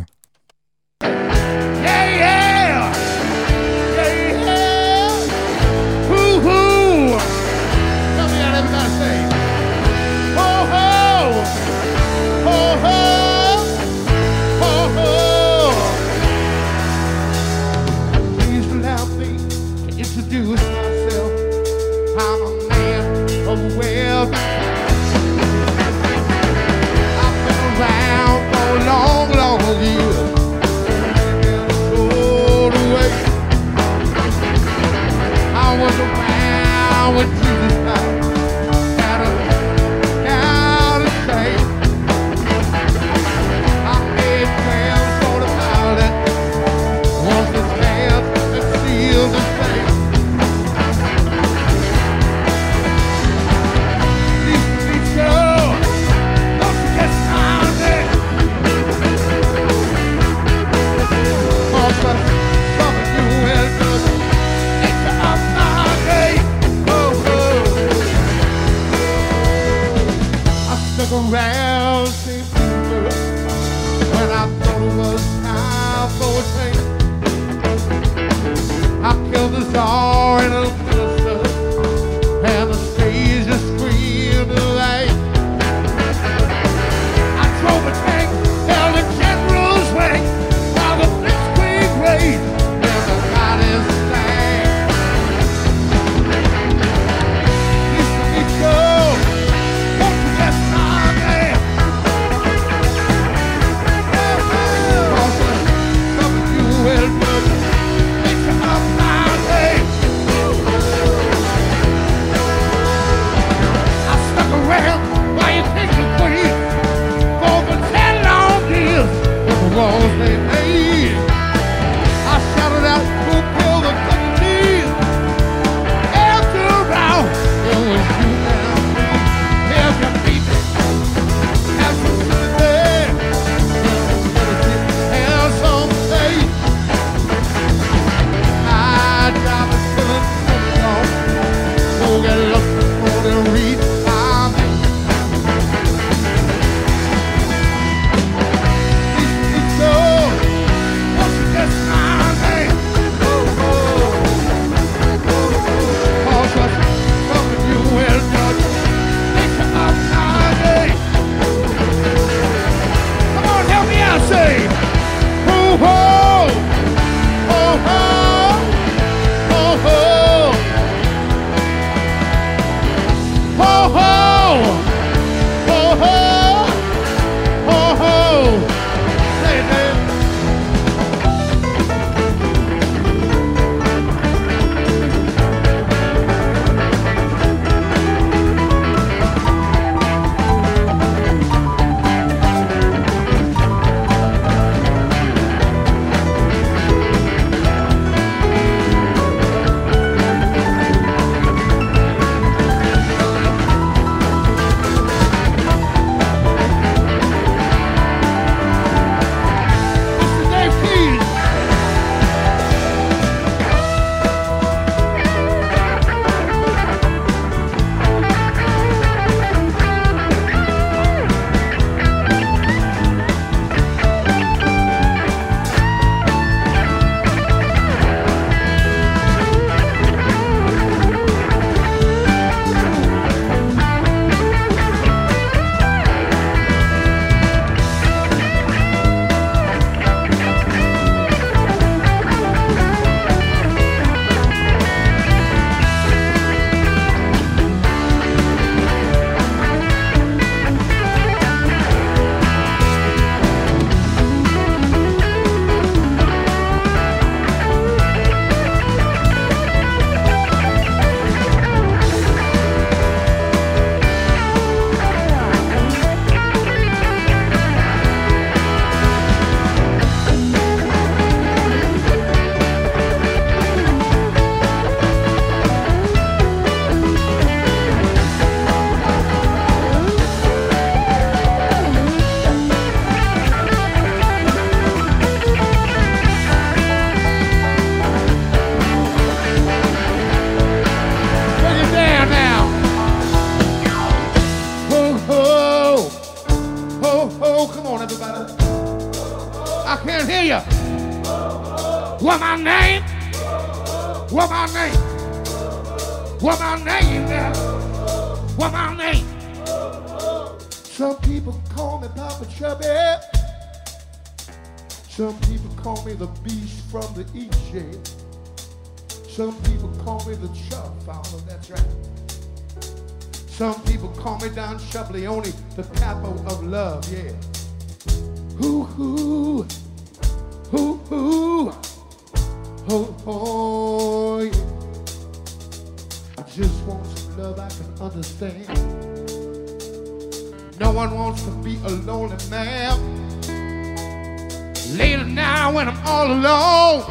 S14: Me
S17: Don Shableone, the capo of love, yeah. Hoo hoo, hoo hoo, hoo hoo, yeah. I just want some love I can understand. No one wants to be a lonely man. Later now when I'm all alone,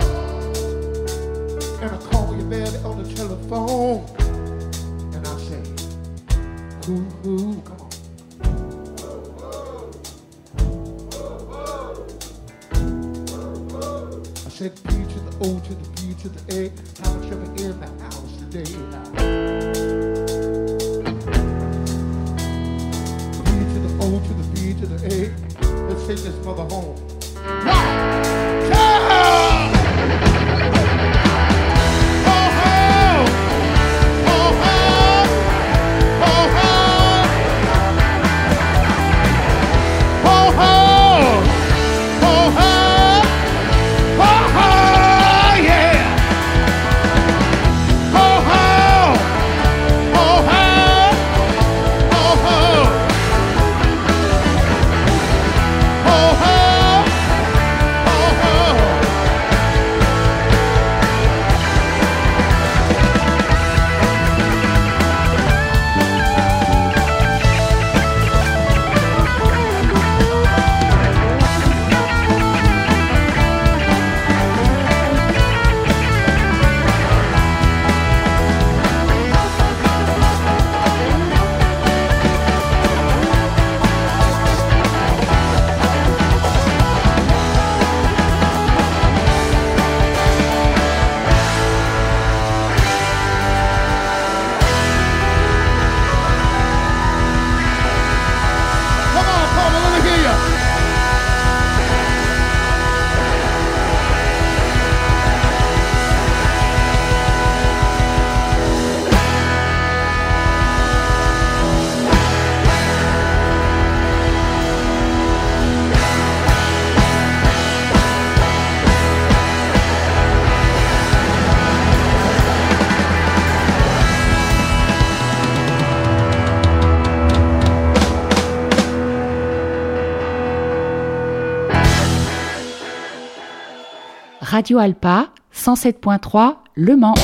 S13: Radio Alpa 107.3 Le Mans.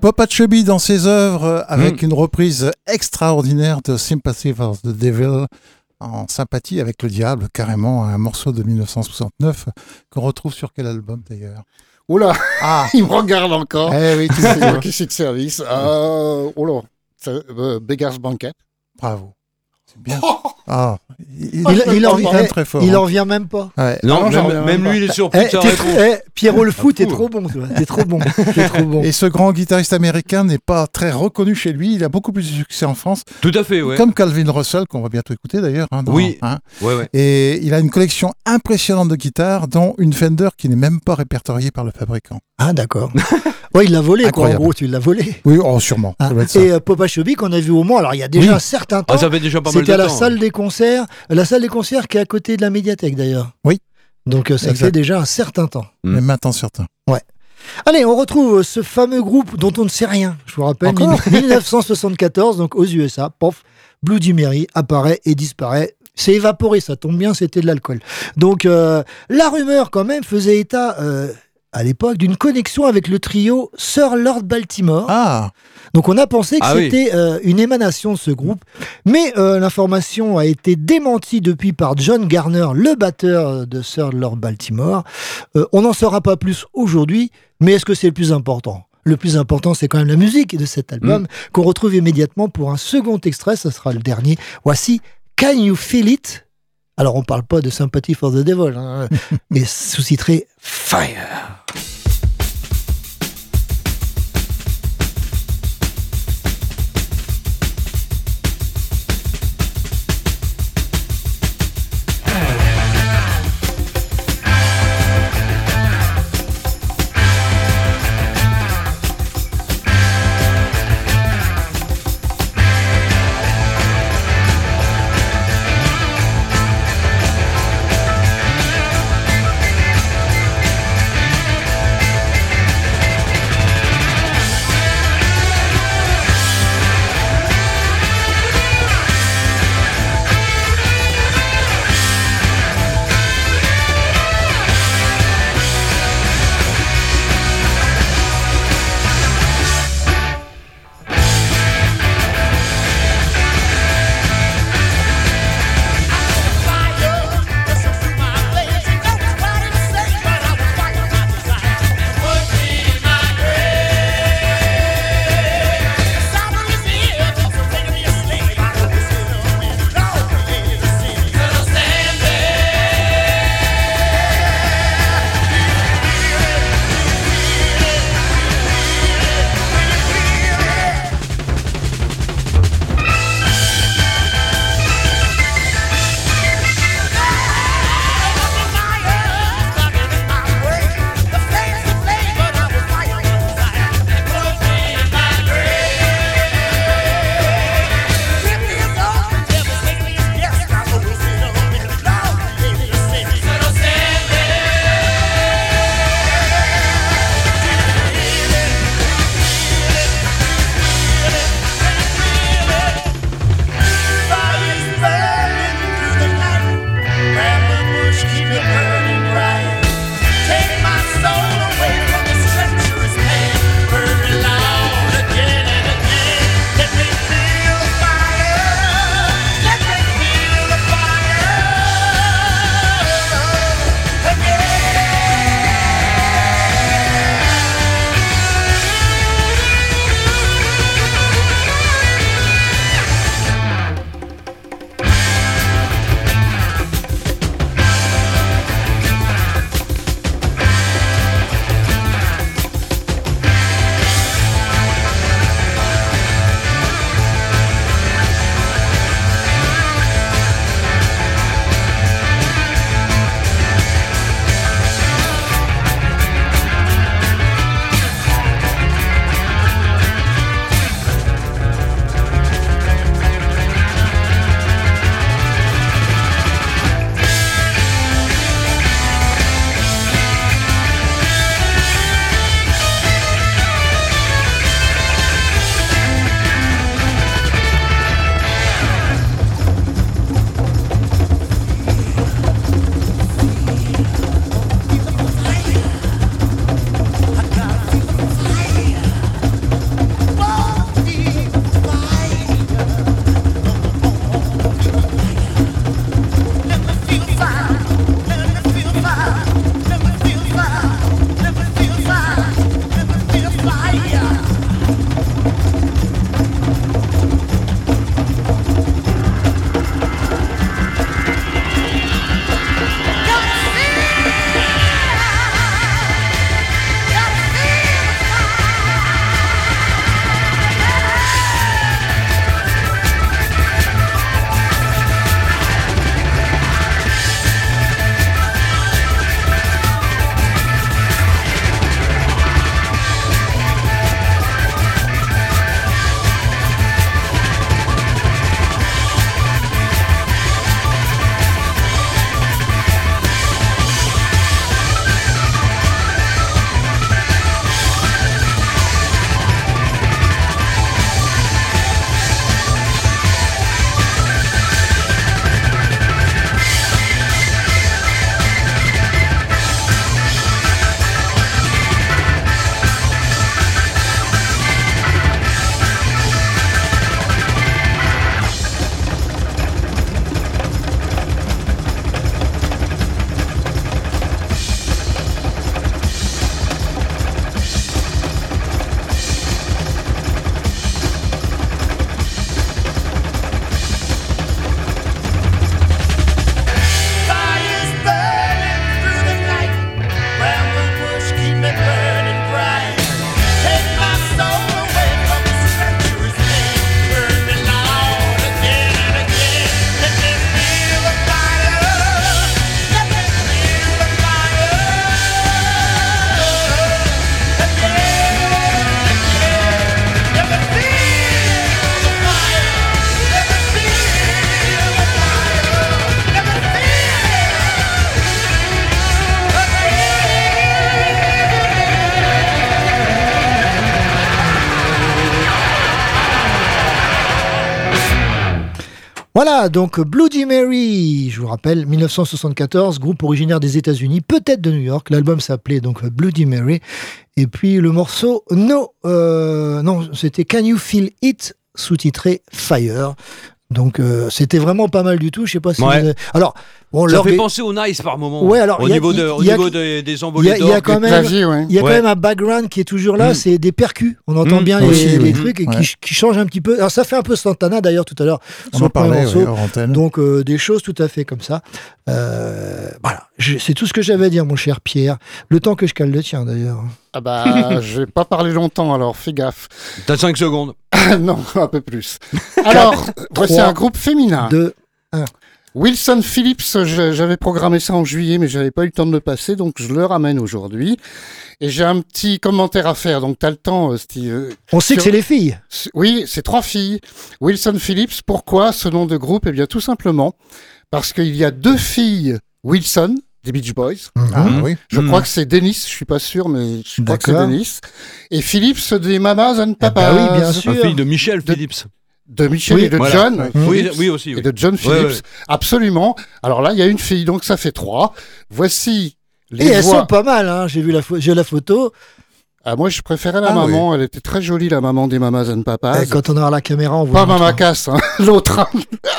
S10: Papa Chubby dans ses œuvres avec une reprise extraordinaire de Sympathy for the Devil en sympathie avec le diable, carrément un morceau de 1969 qu'on retrouve sur quel album d'ailleurs?
S12: Oula,
S10: Ah. [laughs]
S12: il me regarde encore.
S10: Eh oui, tu sais. [laughs]
S12: qui suis de service? Euh, oula, Ça, euh, Beggar's Banquet.
S10: Bravo. C'est bien. [laughs] Ah, il,
S9: Il, il en,
S10: il est très fort.
S9: il
S10: hein.
S9: en même pas.
S10: Ouais.
S2: Non,
S12: Ah
S2: même, lui,
S12: pas.
S2: il est surpris
S9: Eh, eh, Pierrot le fou, t'es trop bon. T'es trop bon. T'es trop bon.
S10: Et ce grand guitariste américain n'est pas très reconnu chez lui. Il a beaucoup plus de succès en France,
S2: Tout à fait, ouais.
S10: comme Calvin Russell, qu'on va bientôt écouter d'ailleurs. hein,
S2: Oui.
S10: hein.
S2: Ouais, ouais.
S10: Et il a une collection impressionnante de guitares, dont une Fender qui n'est même pas répertoriée par le fabricant.
S9: Ah, d'accord. [laughs] Ouais, il l'a volé, quoi. En
S10: Incroyable.
S9: gros, tu l'as volé.
S10: Oui, oh, sûrement.
S9: Ah,
S10: Ça ça.
S9: Et euh, Papa Chubby qu'on a vu au Mans, alors il y a déjà
S10: Oui.
S9: un certain temps.
S2: Ah, ça fait déjà pas mal de
S9: C'était à la
S2: temps.
S9: salle des concerts, la salle des concerts qui est à côté de la médiathèque d'ailleurs.
S10: Oui.
S9: Donc euh, ça
S10: Exact.
S9: fait déjà un certain temps.
S10: Mais maintenant, certains.
S9: Allez, on retrouve ce fameux groupe dont on ne sait rien. Je vous rappelle,
S10: Encore
S9: 1974, donc aux USA, pof, Bloody Mary apparaît et disparaît. C'est évaporé, ça tombe bien, c'était de l'alcool. Donc euh, la rumeur quand même faisait état euh, à l'époque d'une connexion avec le trio Sir Lord Baltimore.
S10: Ah,
S9: Donc on a pensé que
S2: Ah oui.
S9: c'était euh, une émanation de ce groupe, mais euh, l'information a été démentie depuis par John Garner, le batteur de Sir Lord Baltimore. Euh, on n'en saura pas plus aujourd'hui, mais est-ce que c'est le plus important? Le plus important, c'est quand même la musique de cet album qu'on retrouve immédiatement pour un second extrait. Ce sera le dernier. Voici Can You Feel It? Alors, on parle pas de Sympathy for the Devil, hein, [laughs] mais sous-titré Fire. Voilà, donc Bloody Mary, je vous rappelle, 1974, groupe originaire des États-Unis, peut-être de New York. L'album s'appelait donc Bloody Mary. Et puis le morceau No, euh, non, c'était Can You Feel It, sous-titré Fire. Donc euh, c'était vraiment pas mal du tout. Je sais pas si.
S2: Ouais.
S9: vous avez- Alors, bon,
S2: Ça
S9: leur-
S2: fait penser au Nice par moment.
S9: Ouais, alors,
S2: au
S9: il y a-
S2: niveau,
S9: y
S2: de,
S9: a-
S2: au
S9: il y a-
S2: niveau des, des
S9: Il y
S2: envolées
S9: a, il y a
S2: d'orgue,
S9: quand même,
S18: claviers, ouais.
S9: il y a quand
S2: Ouais.
S9: même un background qui est toujours là,
S2: Mm.
S9: c'est des percus. On entend
S2: Mm.
S9: bien les,
S10: Aussi,
S9: les
S10: oui.
S9: trucs qui, qui changent un petit peu. Alors ça fait un peu Santana d'ailleurs tout à l'heure
S10: On en parlait
S9: morceau.
S10: ouais, hors antenne.
S9: Donc euh, des choses tout à fait comme ça. Euh, voilà, c'est tout ce que j'avais à dire, mon cher Pierre. Le temps que je cale le tien d'ailleurs.
S18: Ah bah, [laughs] je vais pas parler longtemps, alors fais gaffe.
S2: T'as 5 secondes. [laughs]
S18: non, un peu plus. [laughs] Alors, voici
S9: trois,
S18: un groupe féminin.
S9: Deux, un.
S18: Wilson Phillips, j'avais programmé ça en juillet, mais j'avais pas eu le temps de le passer, donc je le ramène aujourd'hui. Et j'ai un petit commentaire à faire, donc t'as le temps, euh, Steve.
S9: On sait que c'est les filles.
S18: Oui, c'est trois filles. Wilson Phillips, pourquoi ce nom de groupe? Eh bien, tout simplement parce qu'il y a deux filles Wilson, des Beach Boys.
S10: Ah
S2: Mhm.
S10: oui.
S18: Je
S2: Mhm.
S18: crois que c'est Dennis, je suis pas sûr, mais je crois que c'est. Dennis. Et Phillips des Mamas and
S9: Eh ben
S18: Papas.
S9: oui, bien sûr.
S2: La fille de Michel
S18: De-
S2: Phillips.
S18: De Michel
S9: Oui,
S18: et de
S2: voilà.
S18: John.
S2: Oui, oui aussi.
S18: Et de John Phillips.
S2: ouais.
S18: Absolument. Alors là, il y a une fille, donc ça fait trois. Voici les
S9: Et elles
S18: voix.
S9: sont pas mal, hein. j'ai vu la, j'ai la photo.
S18: Ah, moi, je préférais la
S10: Ah,
S18: maman. Elle était très jolie, la maman des Mamas and Papas.
S9: Et quand on aura la caméra, on vous
S18: Pas. Mama Cass, hein, [laughs] l'autre.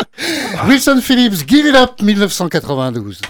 S18: [laughs] Wilson Phillips, Give It Up, 1992.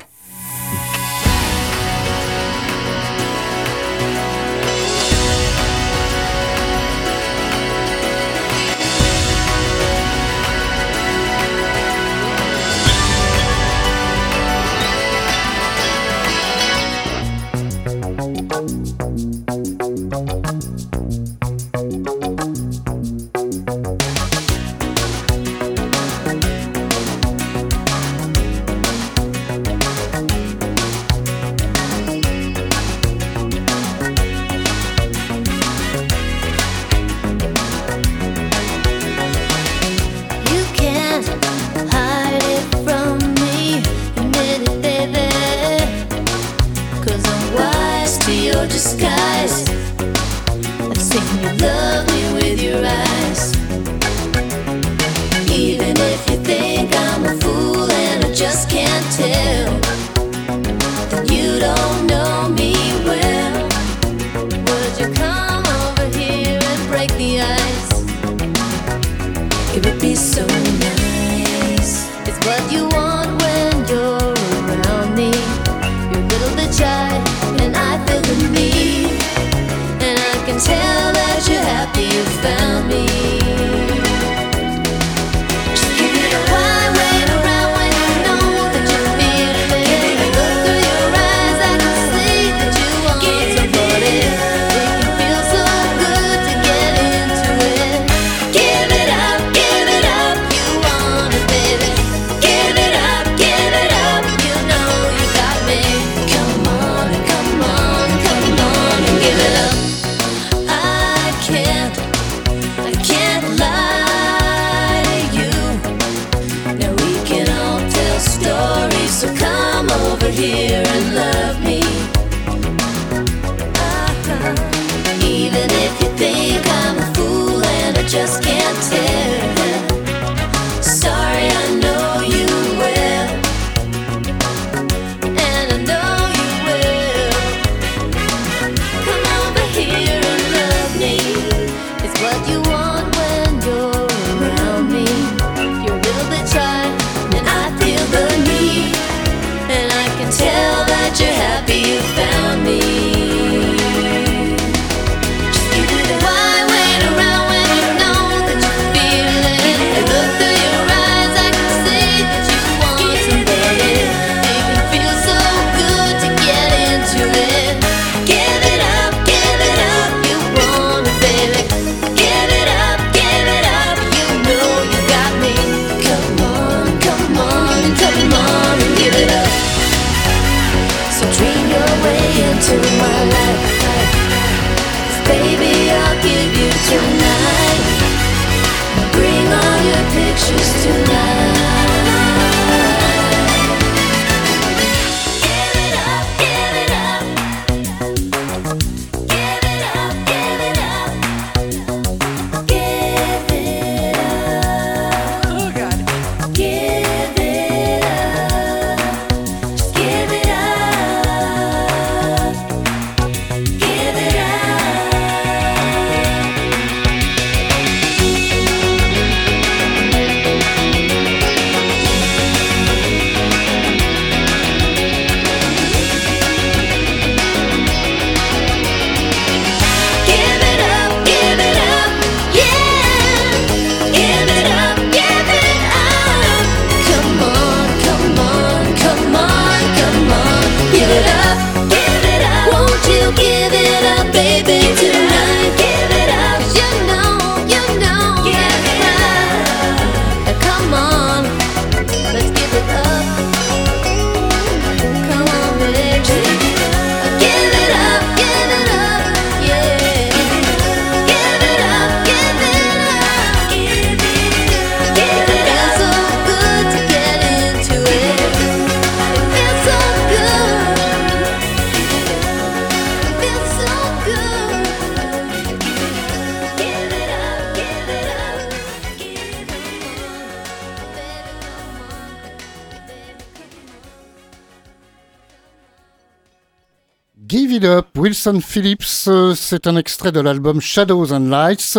S19: It Up,
S12: Wilson Phillips, euh, c'est un extrait de l'album Shadows and Lights,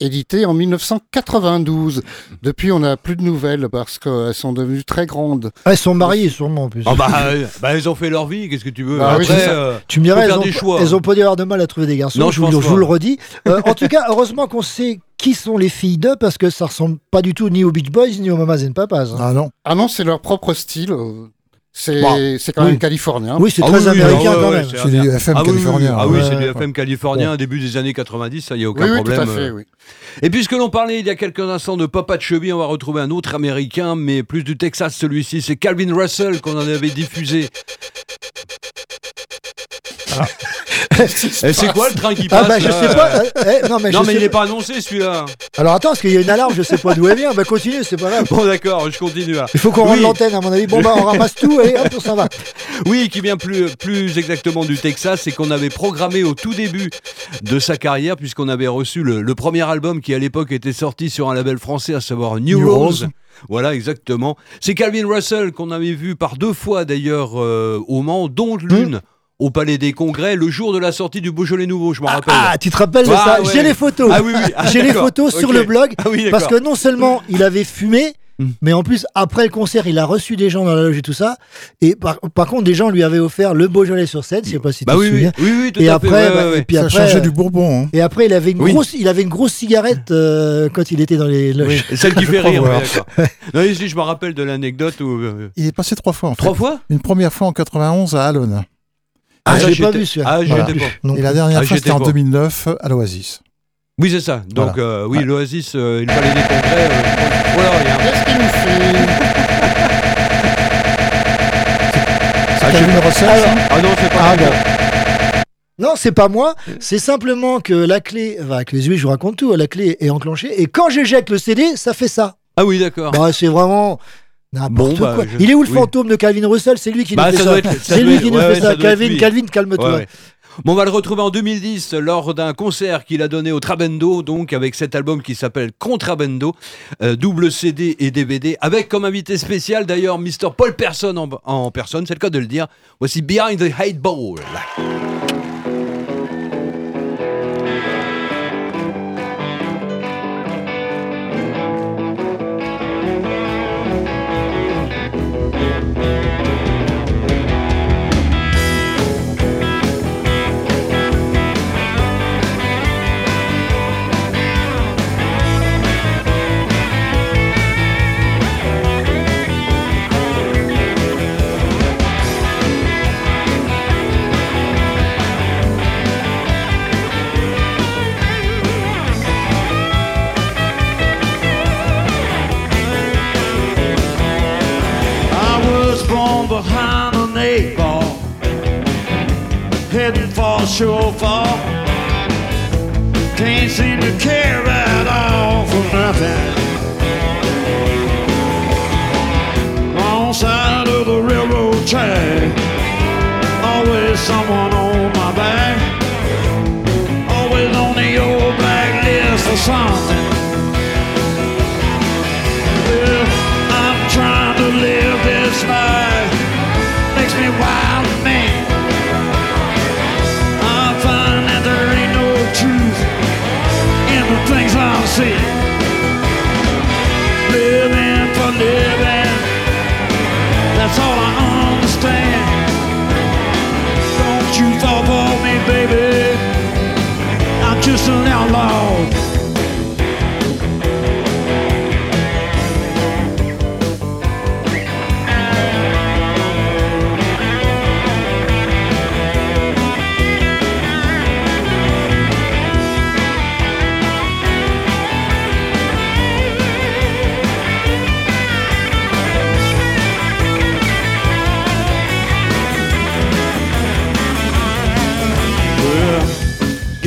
S12: édité en 1992. Depuis, on n'a plus de nouvelles parce qu'elles sont devenues très grandes.
S9: Ah, Elles sont mariées sûrement en plus.
S2: Ah bah, euh, bah, ils ont fait leur vie, qu'est-ce que tu veux?
S12: Bah
S2: Après, euh,
S9: Tu me dirais, elles ont,
S2: des choix.
S9: elles ont pas dû avoir de mal à trouver des garçons.
S2: Non,
S9: je,
S2: je
S9: vous,
S2: pense
S9: le- je vous
S2: pas.
S9: le redis. Euh, en tout cas, heureusement qu'on sait qui sont les filles d'eux parce que ça ressemble pas du tout ni aux Beach Boys ni aux Mamas and Papas. hein.
S10: Ah non.
S12: Ah non, c'est leur propre style. C'est
S9: Bon,
S12: quand
S9: oui.
S12: même californien.
S9: Oui, c'est
S2: Ah
S9: très
S2: oui,
S9: américain quand même.
S10: C'est du FM
S2: ah
S10: californien.
S2: Ah oui, c'est du. FM californien, début des années 90, ça y a aucun
S12: Oui, oui, tout
S2: problème.
S12: à fait,
S2: euh.
S12: oui.
S2: Et puisque l'on parlait il y a quelques instants de Papa de Chubby, on va retrouver un autre américain, mais plus du Texas celui-ci, c'est Calvin Russell qu'on en avait diffusé. [laughs] Et c'est quoi le train qui
S9: Ah
S2: passe
S9: bah je sais pas. euh, eh, non mais,
S2: Non
S9: je
S2: mais
S9: sais
S2: il n'est pas. annoncé celui-là.
S9: Alors attends, parce qu'il y a une alarme, je sais pas d'où elle vient. Bah continue, c'est pas grave.
S2: Bon d'accord, je continue. là.
S9: Il faut qu'on
S2: Oui.
S9: rende l'antenne à mon avis. Bon bah on ramasse tout et hop on s'en va.
S2: Oui, qui vient plus, plus exactement du Texas et qu'on avait programmé au tout début de sa carrière, puisqu'on avait reçu le, le premier album qui à l'époque était sorti sur un label français, à savoir New,
S10: New
S2: Rose.
S10: Rose.
S2: Voilà, exactement. C'est Calvin Russell qu'on avait vu par deux fois d'ailleurs euh, au Mans, dont l'une au Palais des Congrès le jour de la sortie du Beaujolais Nouveau, je m'en rappelle.
S9: Ah, tu te rappelles de
S2: Ah,
S9: ça
S2: ouais.
S9: J'ai les photos.
S2: Ah oui, oui. Ah,
S9: J'ai les photos sur le blog.
S2: Ah oui,
S9: parce que non seulement il avait fumé,
S2: Hmm.
S9: mais en plus, après le concert, il a reçu des gens dans la loge et tout ça. Et par, par contre, des gens lui avaient offert le Beaujolais sur scène. Je sais pas si
S2: Bah
S9: tu te
S2: oui, oui,
S9: souviens.
S2: oui, oui, tout
S9: et
S2: à
S9: après,
S2: fait. ouais,
S9: bah,
S2: ouais, ouais.
S9: et puis
S10: Ça
S9: après,
S10: changeait
S9: euh,
S10: du bourbon. hein.
S9: Et après, il avait une
S2: Oui.
S9: grosse, il avait une grosse cigarette euh, quand il était dans les loges.
S2: Oui, Celle qui [laughs] fait
S10: Je
S2: rire, ouais. [laughs] Non, ici, je me rappelle de l'anecdote où. euh,
S10: Il est passé trois fois en fait.
S2: Trois fois
S10: Une première fois en 91 à Alone.
S9: Ah,
S2: ça,
S9: je l'ai pas vu celui-là.
S2: Ah,
S10: Voilà.
S2: pas.
S9: Non
S10: Et la dernière
S2: Ah,
S10: fois
S2: j'étais
S10: c'était en
S2: pas.
S10: 2009 à l'Oasis.
S2: Oui, c'est ça. Donc,
S10: Voilà.
S2: euh, oui,
S10: Ouais.
S2: l'Oasis, euh, le Palais des Congrès. euh, voilà, il
S12: fait?
S10: C'est Calvin Russell ça?
S2: Ah non, c'est pas
S9: Ah bon. Non, c'est pas moi. C'est simplement que la clé, enfin, avec les huit, je vous raconte tout. La clé est enclenchée et quand j'éjecte le CD, ça fait ça.
S2: Ah oui, d'accord.
S9: Bah, c'est vraiment n'importe
S2: Bon, bah, je-
S9: Il est où le
S2: oui.
S9: fantôme de Calvin Russell? C'est lui qui
S2: Bah,
S9: nous fait
S2: ça
S9: ça.
S2: doit être- ça
S9: C'est
S2: doit
S9: lui
S2: être-
S9: qui nous
S2: ouais,
S9: fait
S2: ouais,
S9: ça. Calvin, calme-toi.
S2: Ouais, ouais. Bon, on va le retrouver en 2010 lors d'un concert qu'il a donné au Trabendo, donc avec cet album qui s'appelle Contrabendo, euh, double CD et DVD, avec comme invité spécial d'ailleurs Mr. Paul Person en, en personne, c'est le cas de le dire. Voici Behind the Hate Ball.
S20: Sure fall. Can't seem to care at all for nothing. On side of the railroad track, always someone on my back, always on the old blacklist for something. Well, 只是寥寥。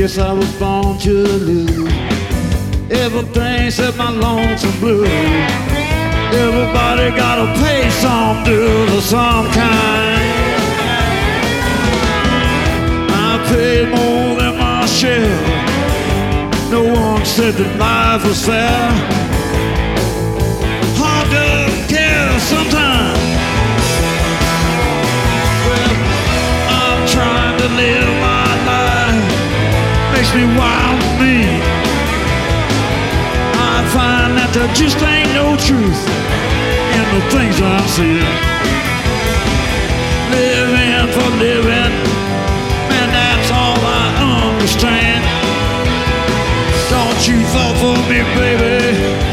S20: Guess I was born to lose. Everything set my lonesome blue. Everybody gotta pay some dues of some kind. I paid more than my share. No one said that life was fair. Me wild and mean. I find that there just ain't no truth in the things I'm seeing. Living for living, and that's all I understand. Don't you fall for me, baby.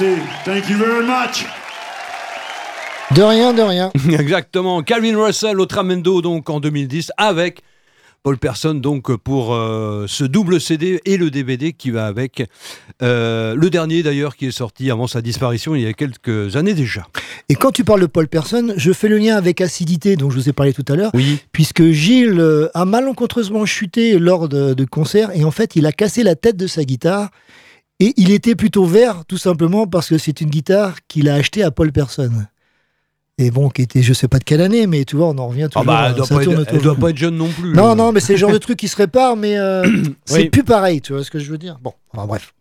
S21: Merci. Thank you very much.
S9: De rien, de rien. [laughs]
S2: Exactement. Calvin Russell au Tramendo donc en 2010 avec Paul Person donc pour euh, ce double CD et le DVD qui va avec. Euh, le dernier d'ailleurs qui est sorti avant sa disparition il y a quelques années déjà.
S9: Et quand tu parles de Paul Person, je fais le lien avec Acidité, dont je vous ai parlé tout à l'heure,
S2: Oui.
S9: puisque Gilles euh, a malencontreusement chuté lors de, de concerts et en fait, il a cassé la tête de sa guitare et il était plutôt vert, tout simplement parce que c'est une guitare qu'il a achetée à Paul Person. Et bon, qui était, je sais pas de quelle année, mais tu vois, on en revient
S2: Ah
S9: toujours.
S2: bah,
S9: à-
S2: elle doit,
S9: ça
S2: pas
S9: tourne
S2: être, elle doit pas être jeune non plus.
S9: Non, non, mais c'est le genre de truc qui se répare, mais euh, [coughs] c'est
S2: Oui.
S9: plus pareil, tu vois ce que je veux dire Bon, enfin, bref.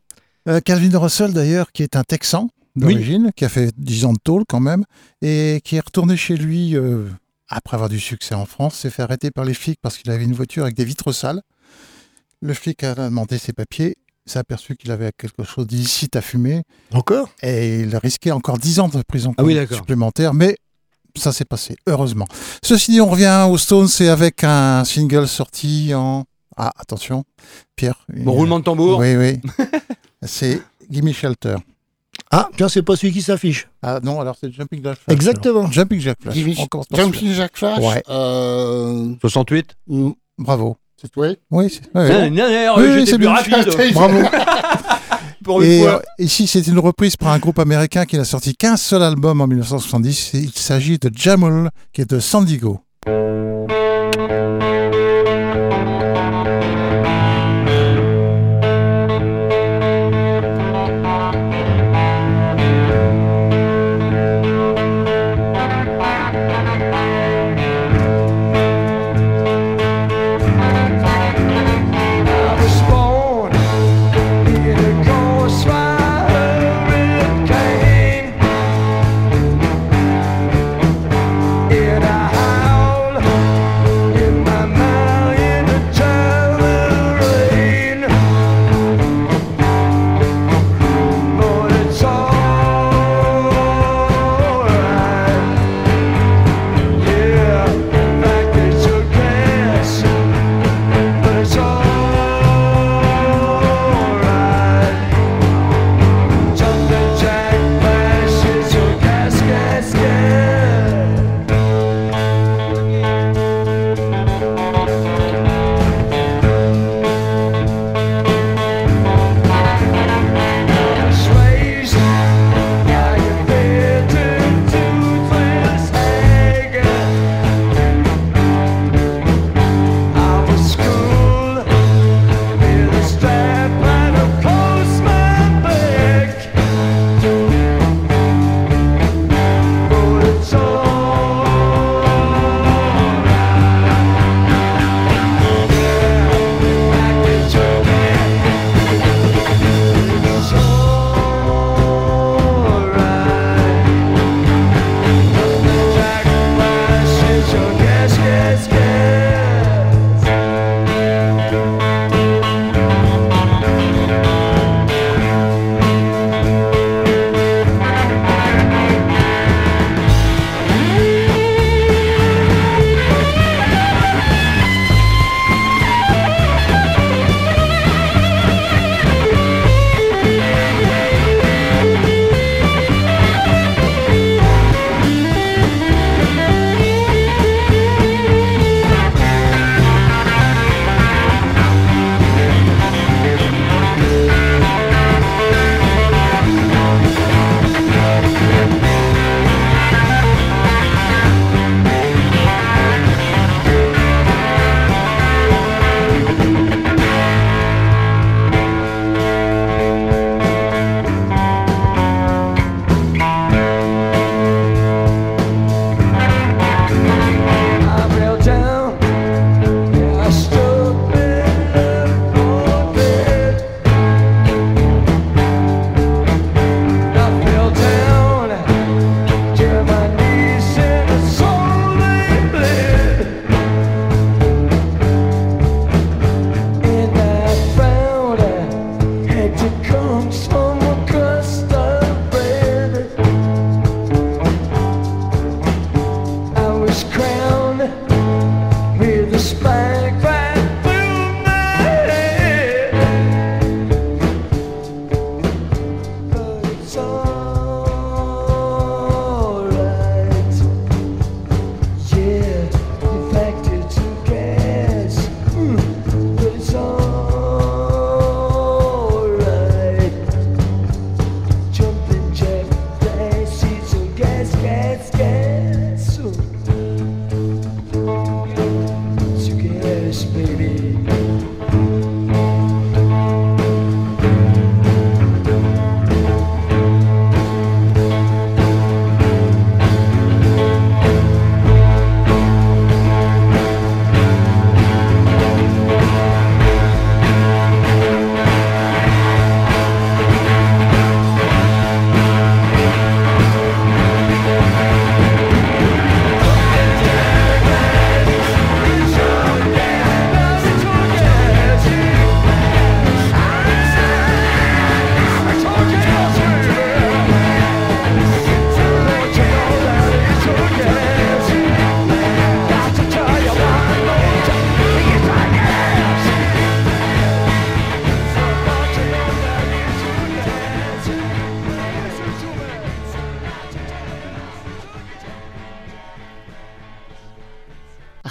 S10: Euh, Calvin Russell, d'ailleurs, qui est un Texan d'origine, qui a fait 10 ans de tôle quand même, et qui est retourné chez lui euh, après avoir du succès en France, s'est fait arrêter par les flics parce qu'il avait une voiture avec des vitres sales. Le flic a demandé ses papiers, s'est aperçu qu'il avait quelque chose d'illicite à fumer.
S9: Encore?
S10: Et il risquait encore 10 ans de prison
S2: Ah oui,
S10: supplémentaire, mais ça s'est passé, heureusement. Ceci dit, on revient aux Stones, c'est avec un single sorti en... Ah, attention, Pierre.
S2: Bon roulement de tambour.
S10: Oui, oui. [laughs] c'est Gimme Shelter.
S9: Ah, tiens, c'est pas celui qui s'affiche.
S10: Ah non, alors c'est Jumping Jack Flash.
S9: Exactement.
S10: alors. Jumping Jack Flash.
S12: Gimme-
S10: On commence par
S12: Jumping. Jack Flash
S10: Ouais.
S12: euh,
S2: 68
S10: Bravo.
S12: C'est Oui,
S20: c'est oui, oui, bien. [laughs] Bravo. Et, euh, ici, c'est une reprise par un groupe américain qui n'a sorti qu'un seul album en 1970. Il s'agit de Jamal, qui est de San Diego.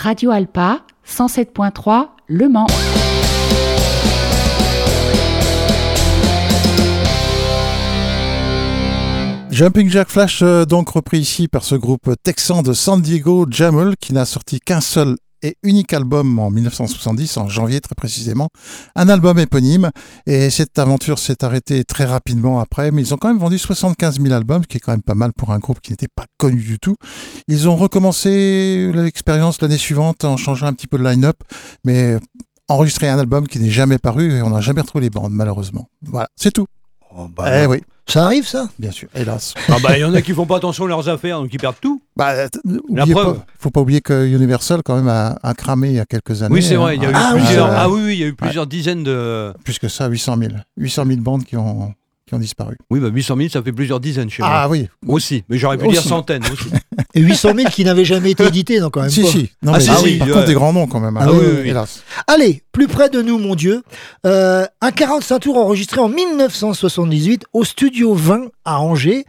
S13: Radio Alpa 107.3 Le Mans.
S10: Jumping Jack Flash, euh, donc repris ici par ce groupe texan de San Diego, Jamel, qui n'a sorti qu'un seul et unique album en 1970, en janvier très précisément, un album éponyme, et cette aventure s'est arrêtée très rapidement après, mais ils ont quand même vendu 75 000 albums, ce qui est quand même pas mal pour un groupe qui n'était pas connu du tout. Ils ont recommencé l'expérience l'année suivante en changeant un petit peu de line-up, mais enregistré un album qui n'est jamais paru et on n'a jamais retrouvé les bandes, malheureusement. Voilà, c'est tout.
S2: bah
S10: eh oui.
S9: Ça arrive, ça
S10: Bien sûr, hélas.
S2: Ah bah il y en a qui font pas attention à leurs affaires, donc ils perdent tout.
S10: Bah, t-
S2: La preuve.
S10: pas- faut pas oublier que Universal quand même a, a cramé il y a quelques années.
S2: Oui, c'est vrai, il y a eu
S10: hein.
S2: plusieurs.
S10: Euh,
S2: Ah oui, oui, il y a eu plusieurs dizaines de.
S10: Plus que ça, 800 000. 800 000 bandes qui ont, qui ont disparu.
S2: Oui, bah 800 000, ça fait plusieurs dizaines chez moi.
S10: Ah oui.
S2: Aussi, mais j'aurais pu dire centaines aussi. [laughs]
S9: Et 800 000 qui n'avaient jamais été édités, non, quand même
S10: Si,
S9: pas.
S10: si. Non,
S2: Ah,
S10: mais
S2: si,
S10: ah oui, par
S2: ouais.
S10: contre, des grands noms quand même.
S9: Ah
S10: hein.
S9: oui, oui, oui.
S10: Hélas.
S9: Allez, plus près de nous, mon Dieu. Euh, un 45 tours enregistré en 1978 au Studio 20 à Angers,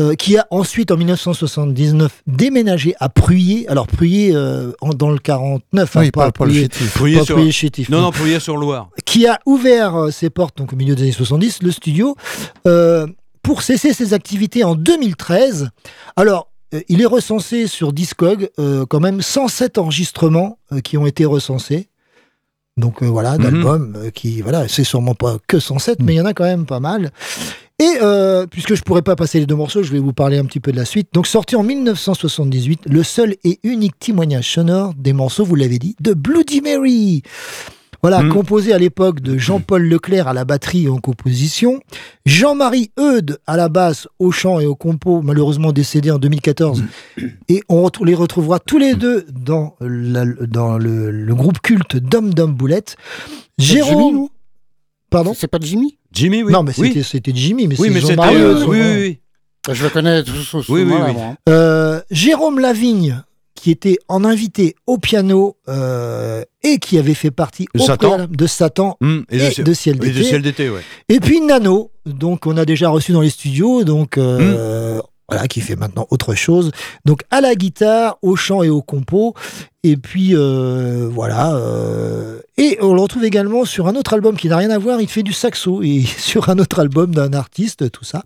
S9: euh, qui a ensuite, en 1979, déménagé à Pruyé. Alors, Pruyé euh, en- dans le 49, hein,
S10: pas- pas le
S9: Pruyé-
S10: chétif.
S2: Pruyé
S9: pas
S2: sur-
S9: Pruyé chétif,
S2: Non,
S9: non.
S2: Pruyé sur Loire.
S9: qui a ouvert euh, ses portes donc au milieu des années 70, le studio, euh, pour cesser ses activités en 2013. Alors, il est recensé sur Discog euh, quand même 107 enregistrements euh, qui ont été recensés. Donc euh, voilà,
S2: Mhm.
S9: d'albums euh, qui, voilà, c'est sûrement pas que 107, mais il y en a quand même pas mal. Et euh, puisque je pourrais pas passer les deux morceaux, je vais vous parler un petit peu de la suite. Donc sorti en 1978, le seul et unique témoignage sonore des morceaux, vous l'avez dit, de Bloody Mary. Voilà,
S2: Mhm.
S9: composé à l'époque de Jean-Paul Leclerc à la batterie et en composition, Jean-Marie Eudes à la basse, au chant et au compo, malheureusement décédé en 2014. Et on les retrouvera tous les deux dans, la- dans le, le groupe culte Dom Dom Boulette.
S12: Jimmy,
S9: Jérôme.
S12: non?
S9: Pardon?
S12: C'est pas Jimmy?
S2: Jimmy, oui.
S9: Non, mais
S2: Oui.
S9: c'était c'était Jimmy, mais
S2: Oui,
S9: c'est. Jean-Marie
S2: euh,
S9: Eudes,
S2: oui, oui, oui.
S12: Je le connais
S2: Oui, oui, oui.
S12: moi.
S9: Euh, Jérôme Lavigne, qui était en invité au piano euh, et qui avait fait partie
S2: De
S9: au
S2: Satan.
S9: de Satan
S2: Hum,
S9: et,
S2: de,
S9: de Ciel
S2: de
S9: d'été.
S2: ciel d'été, ouais.
S9: Et puis Nano, donc on a déjà reçu dans les studios, donc euh, voilà, qui fait maintenant autre chose. Donc à la guitare, au chant et au compo. Et puis euh, voilà. euh, et on le retrouve également sur un autre album qui n'a rien à voir. Il fait du saxo et [laughs] sur un autre album d'un artiste, tout ça.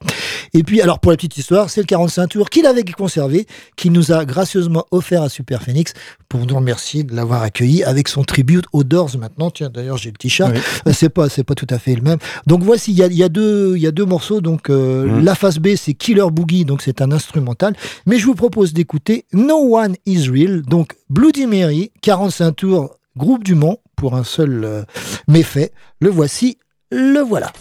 S9: Et puis alors pour la petite histoire, c'est le 45 tours qu'il avait conservé, qu'il nous a gracieusement offert à Super Phoenix pour nous remercier de l'avoir accueilli avec son tribute aux Doors maintenant. Tiens, d'ailleurs j'ai le t-shirt.
S10: Oui.
S9: Euh, C'est pas, c'est pas tout à fait le même. Donc voici, il y a, il y a deux, il y a deux morceaux. Donc euh,
S2: Mhm.
S9: la face B, c'est Killer Boogie, donc c'est un instrumental. Mais je vous propose d'écouter No One Is Real, donc Bloody Mary, 45 tours, groupe du Mans pour un seul euh, méfait. Le voici, le voilà.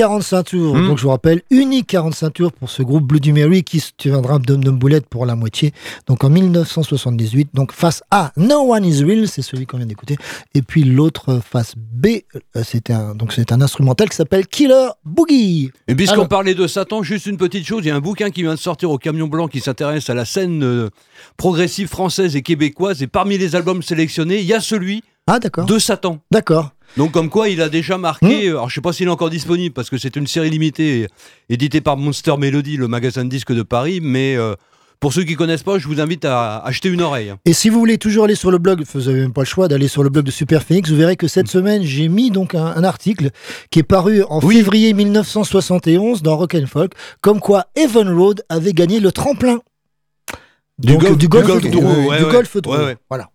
S9: 45 tours.
S2: Mm.
S9: Donc je vous rappelle, unique 45 tours pour ce groupe Bloody Mary qui se tiendra Dom Dom Boulette pour la moitié. Donc en 1978, donc face A, No One Is Real, c'est celui qu'on vient d'écouter. Et puis l'autre face B, euh, c'est un, donc c'est un instrumental qui s'appelle Killer Boogie.
S2: Et puisqu'on parlait de Satan, juste une petite chose, il y a un bouquin qui vient de sortir au Camion Blanc qui s'intéresse à la scène euh, progressive française et québécoise. Et parmi les albums sélectionnés, il y a celui
S9: Ah d'accord.
S2: de Satan.
S9: D'accord.
S2: Donc comme quoi il a déjà marqué, euh, alors je sais pas s'il est encore disponible parce que c'est une série limitée éditée par Monster Melody, le magasin de disques de Paris, mais euh, pour ceux qui connaissent pas, je vous invite à acheter une oreille.
S9: Et si vous voulez toujours aller sur le blog, vous n'avez même pas le choix d'aller sur le blog de Super Phoenix, vous verrez que cette semaine, j'ai mis donc un, un article qui est paru en février 1971 dans Rock and Folk, comme quoi Evan Road avait gagné le tremplin.
S2: Du
S9: Donc,
S2: golf-
S9: du golf,
S2: du golf ouais. Ouais, ouais.
S9: Voilà.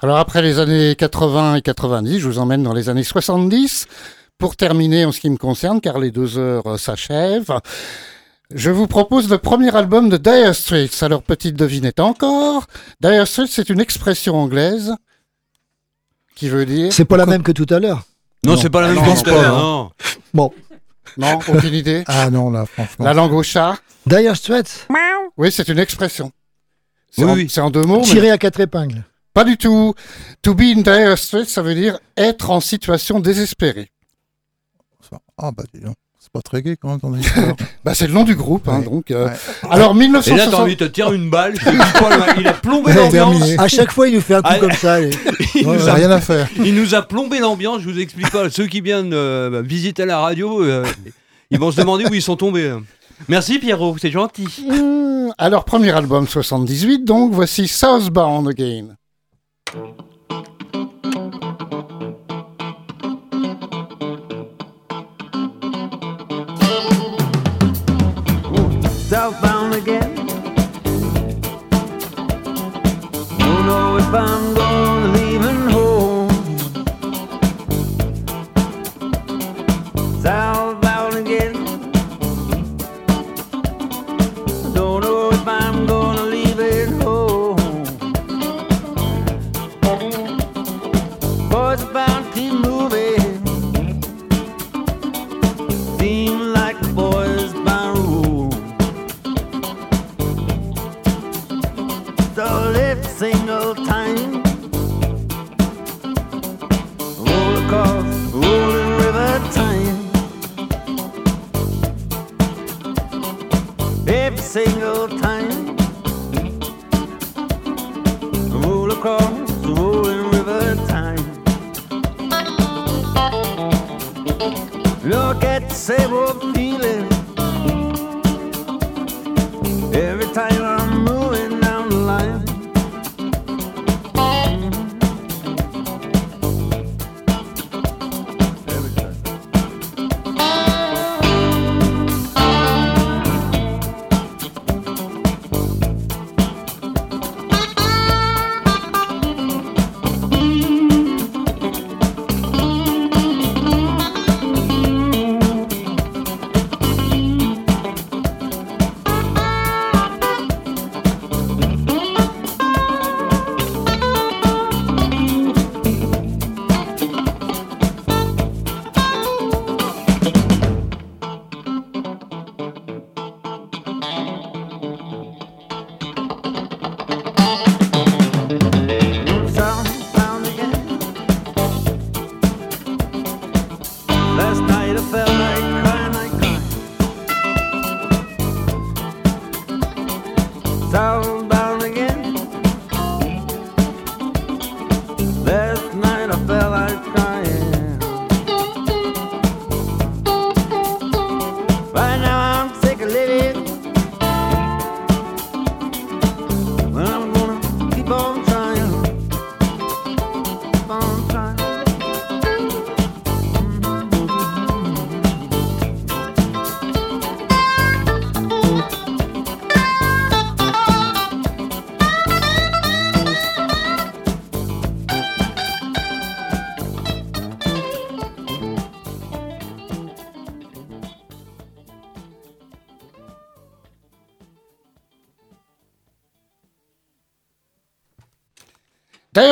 S12: Alors après les années 80 et 90, je vous emmène dans les années 70 pour terminer en ce qui me concerne, car les deux heures euh, s'achèvent. Je vous propose le premier album de Dire Straits. Alors petite devinette encore. Dire Straits, c'est une expression anglaise qui veut dire.
S9: C'est pas la même que tout à l'heure.
S2: Non, c'est pas la
S12: Ah
S2: même
S12: non,
S2: tout à
S12: pas,
S2: l'heure,
S12: hein.
S2: non.
S9: Bon.
S12: Non, aucune idée.
S10: Ah non, là, franchement.
S12: La langue au chat.
S9: Dire Straits,
S12: Oui, c'est une expression. C'est
S2: Oui,
S12: en,
S2: oui.
S12: en deux mots. mais-
S9: tiré à quatre épingles.
S12: Pas du tout. To be in dire straits, ça veut dire être en situation désespérée.
S10: Ah bah dis donc, c'est pas très gai quand même ton histoire. [laughs]
S12: Bah, c'est le nom du groupe, hein, donc. euh,
S10: Ouais.
S12: Alors,
S2: Et là,
S12: 1960.
S2: t'as envie de te tirer une balle, je dis il a plombé
S10: Ouais,
S2: l'ambiance.
S9: À chaque fois, il nous fait un coup
S2: Ah,
S9: comme ça. [laughs]
S2: Il
S10: Ouais,
S2: nous a
S10: rien à faire.
S2: Il nous a plombé l'ambiance, je vous explique pas. Ceux qui viennent euh, visiter la radio, euh, ils vont se demander où ils sont tombés. Merci Pierrot, c'est gentil.
S12: Hmm, Alors, premier album 78, donc voici Southbound Again.
S20: Southbound again. Don't know if I'm gonna leaving same old feeling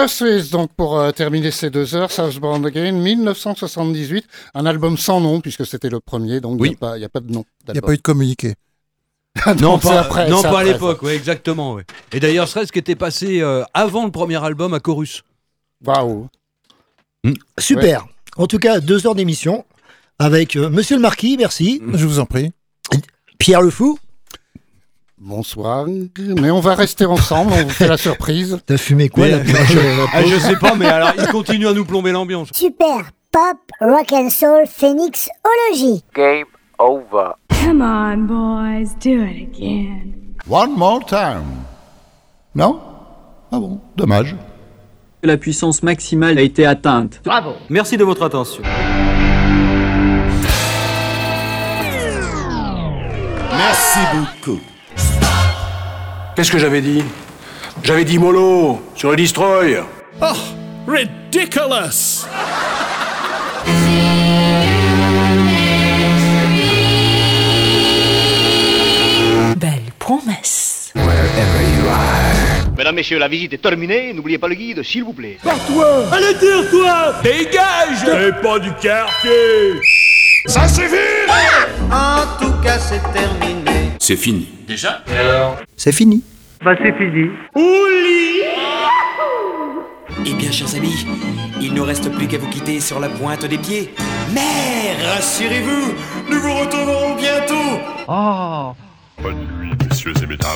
S12: Straits, donc pour euh, terminer ces deux heures, Southbound Again, 1978, un album sans nom puisque c'était le premier, donc il
S2: Oui.
S12: n'y a, pas- il y a pas de nom.
S10: Il n'y a pas eu de communiqué. [laughs]
S2: Non, pas,
S12: après,
S2: non, pas à l'époque, ouais, exactement. ouais. Et d'ailleurs, serait-ce qui était passé euh, avant le premier album à Chorus?
S12: Waouh.
S9: Super. En tout cas, deux heures d'émission avec euh, Monsieur le Marquis, merci.
S10: Je vous en prie.
S9: Pierre le Fou.
S12: Bonsoir. Mais on va rester ensemble, on vous fait la surprise. [laughs]
S9: T'as fumé quoi
S2: Mais-
S9: là manger la
S2: Ah, je sais pas, mais alors il continue à nous plomber l'ambiance.
S8: Super Pop Rock and Soul Phoenixology.
S6: Game over.
S22: Come on, boys, do it again.
S23: One more time. Non? Ah bon, dommage.
S24: La puissance maximale a été atteinte.
S6: Bravo.
S24: Merci de votre attention.
S23: Merci beaucoup.
S25: Qu'est-ce que j'avais dit? J'avais dit mollo sur le destroy.
S26: Oh, ridiculous!
S27: Belle promesse.
S28: Mesdames, Messieurs, la visite est terminée. N'oubliez pas le guide, s'il vous plaît.
S26: Toi! Allez dire toi! Dégage! T'es pas du quartier! Ça suffit!
S16: En tout cas, c'est terminé.
S25: C'est fini.
S28: Déjà
S23: C'est fini.
S16: Bah, c'est fini.
S29: Eh bien, chers amis, il ne reste plus qu'à vous quitter sur la pointe des pieds. Mais rassurez-vous, nous vous retrouverons bientôt.
S28: Oh
S30: Bonne nuit, messieurs et mesdames.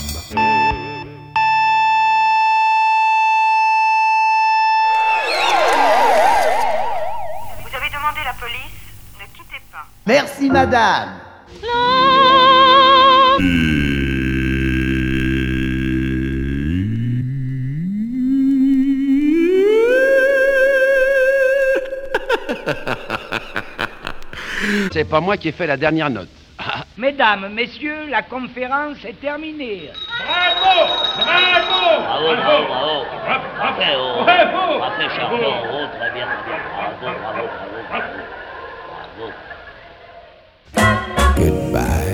S31: Vous avez demandé la police Ne quittez pas.
S16: Merci, madame.
S28: C'est pas moi qui ai fait la dernière note. [laughs]
S31: Mesdames, messieurs, la conférence est terminée.
S14: Bravo! Bravo!
S16: Bravo, bravo, bravo.
S14: Bravo!
S16: Bravo. Oh, très bien, très bien. Bravo, bravo, bravo. bravo.
S23: Goodbye.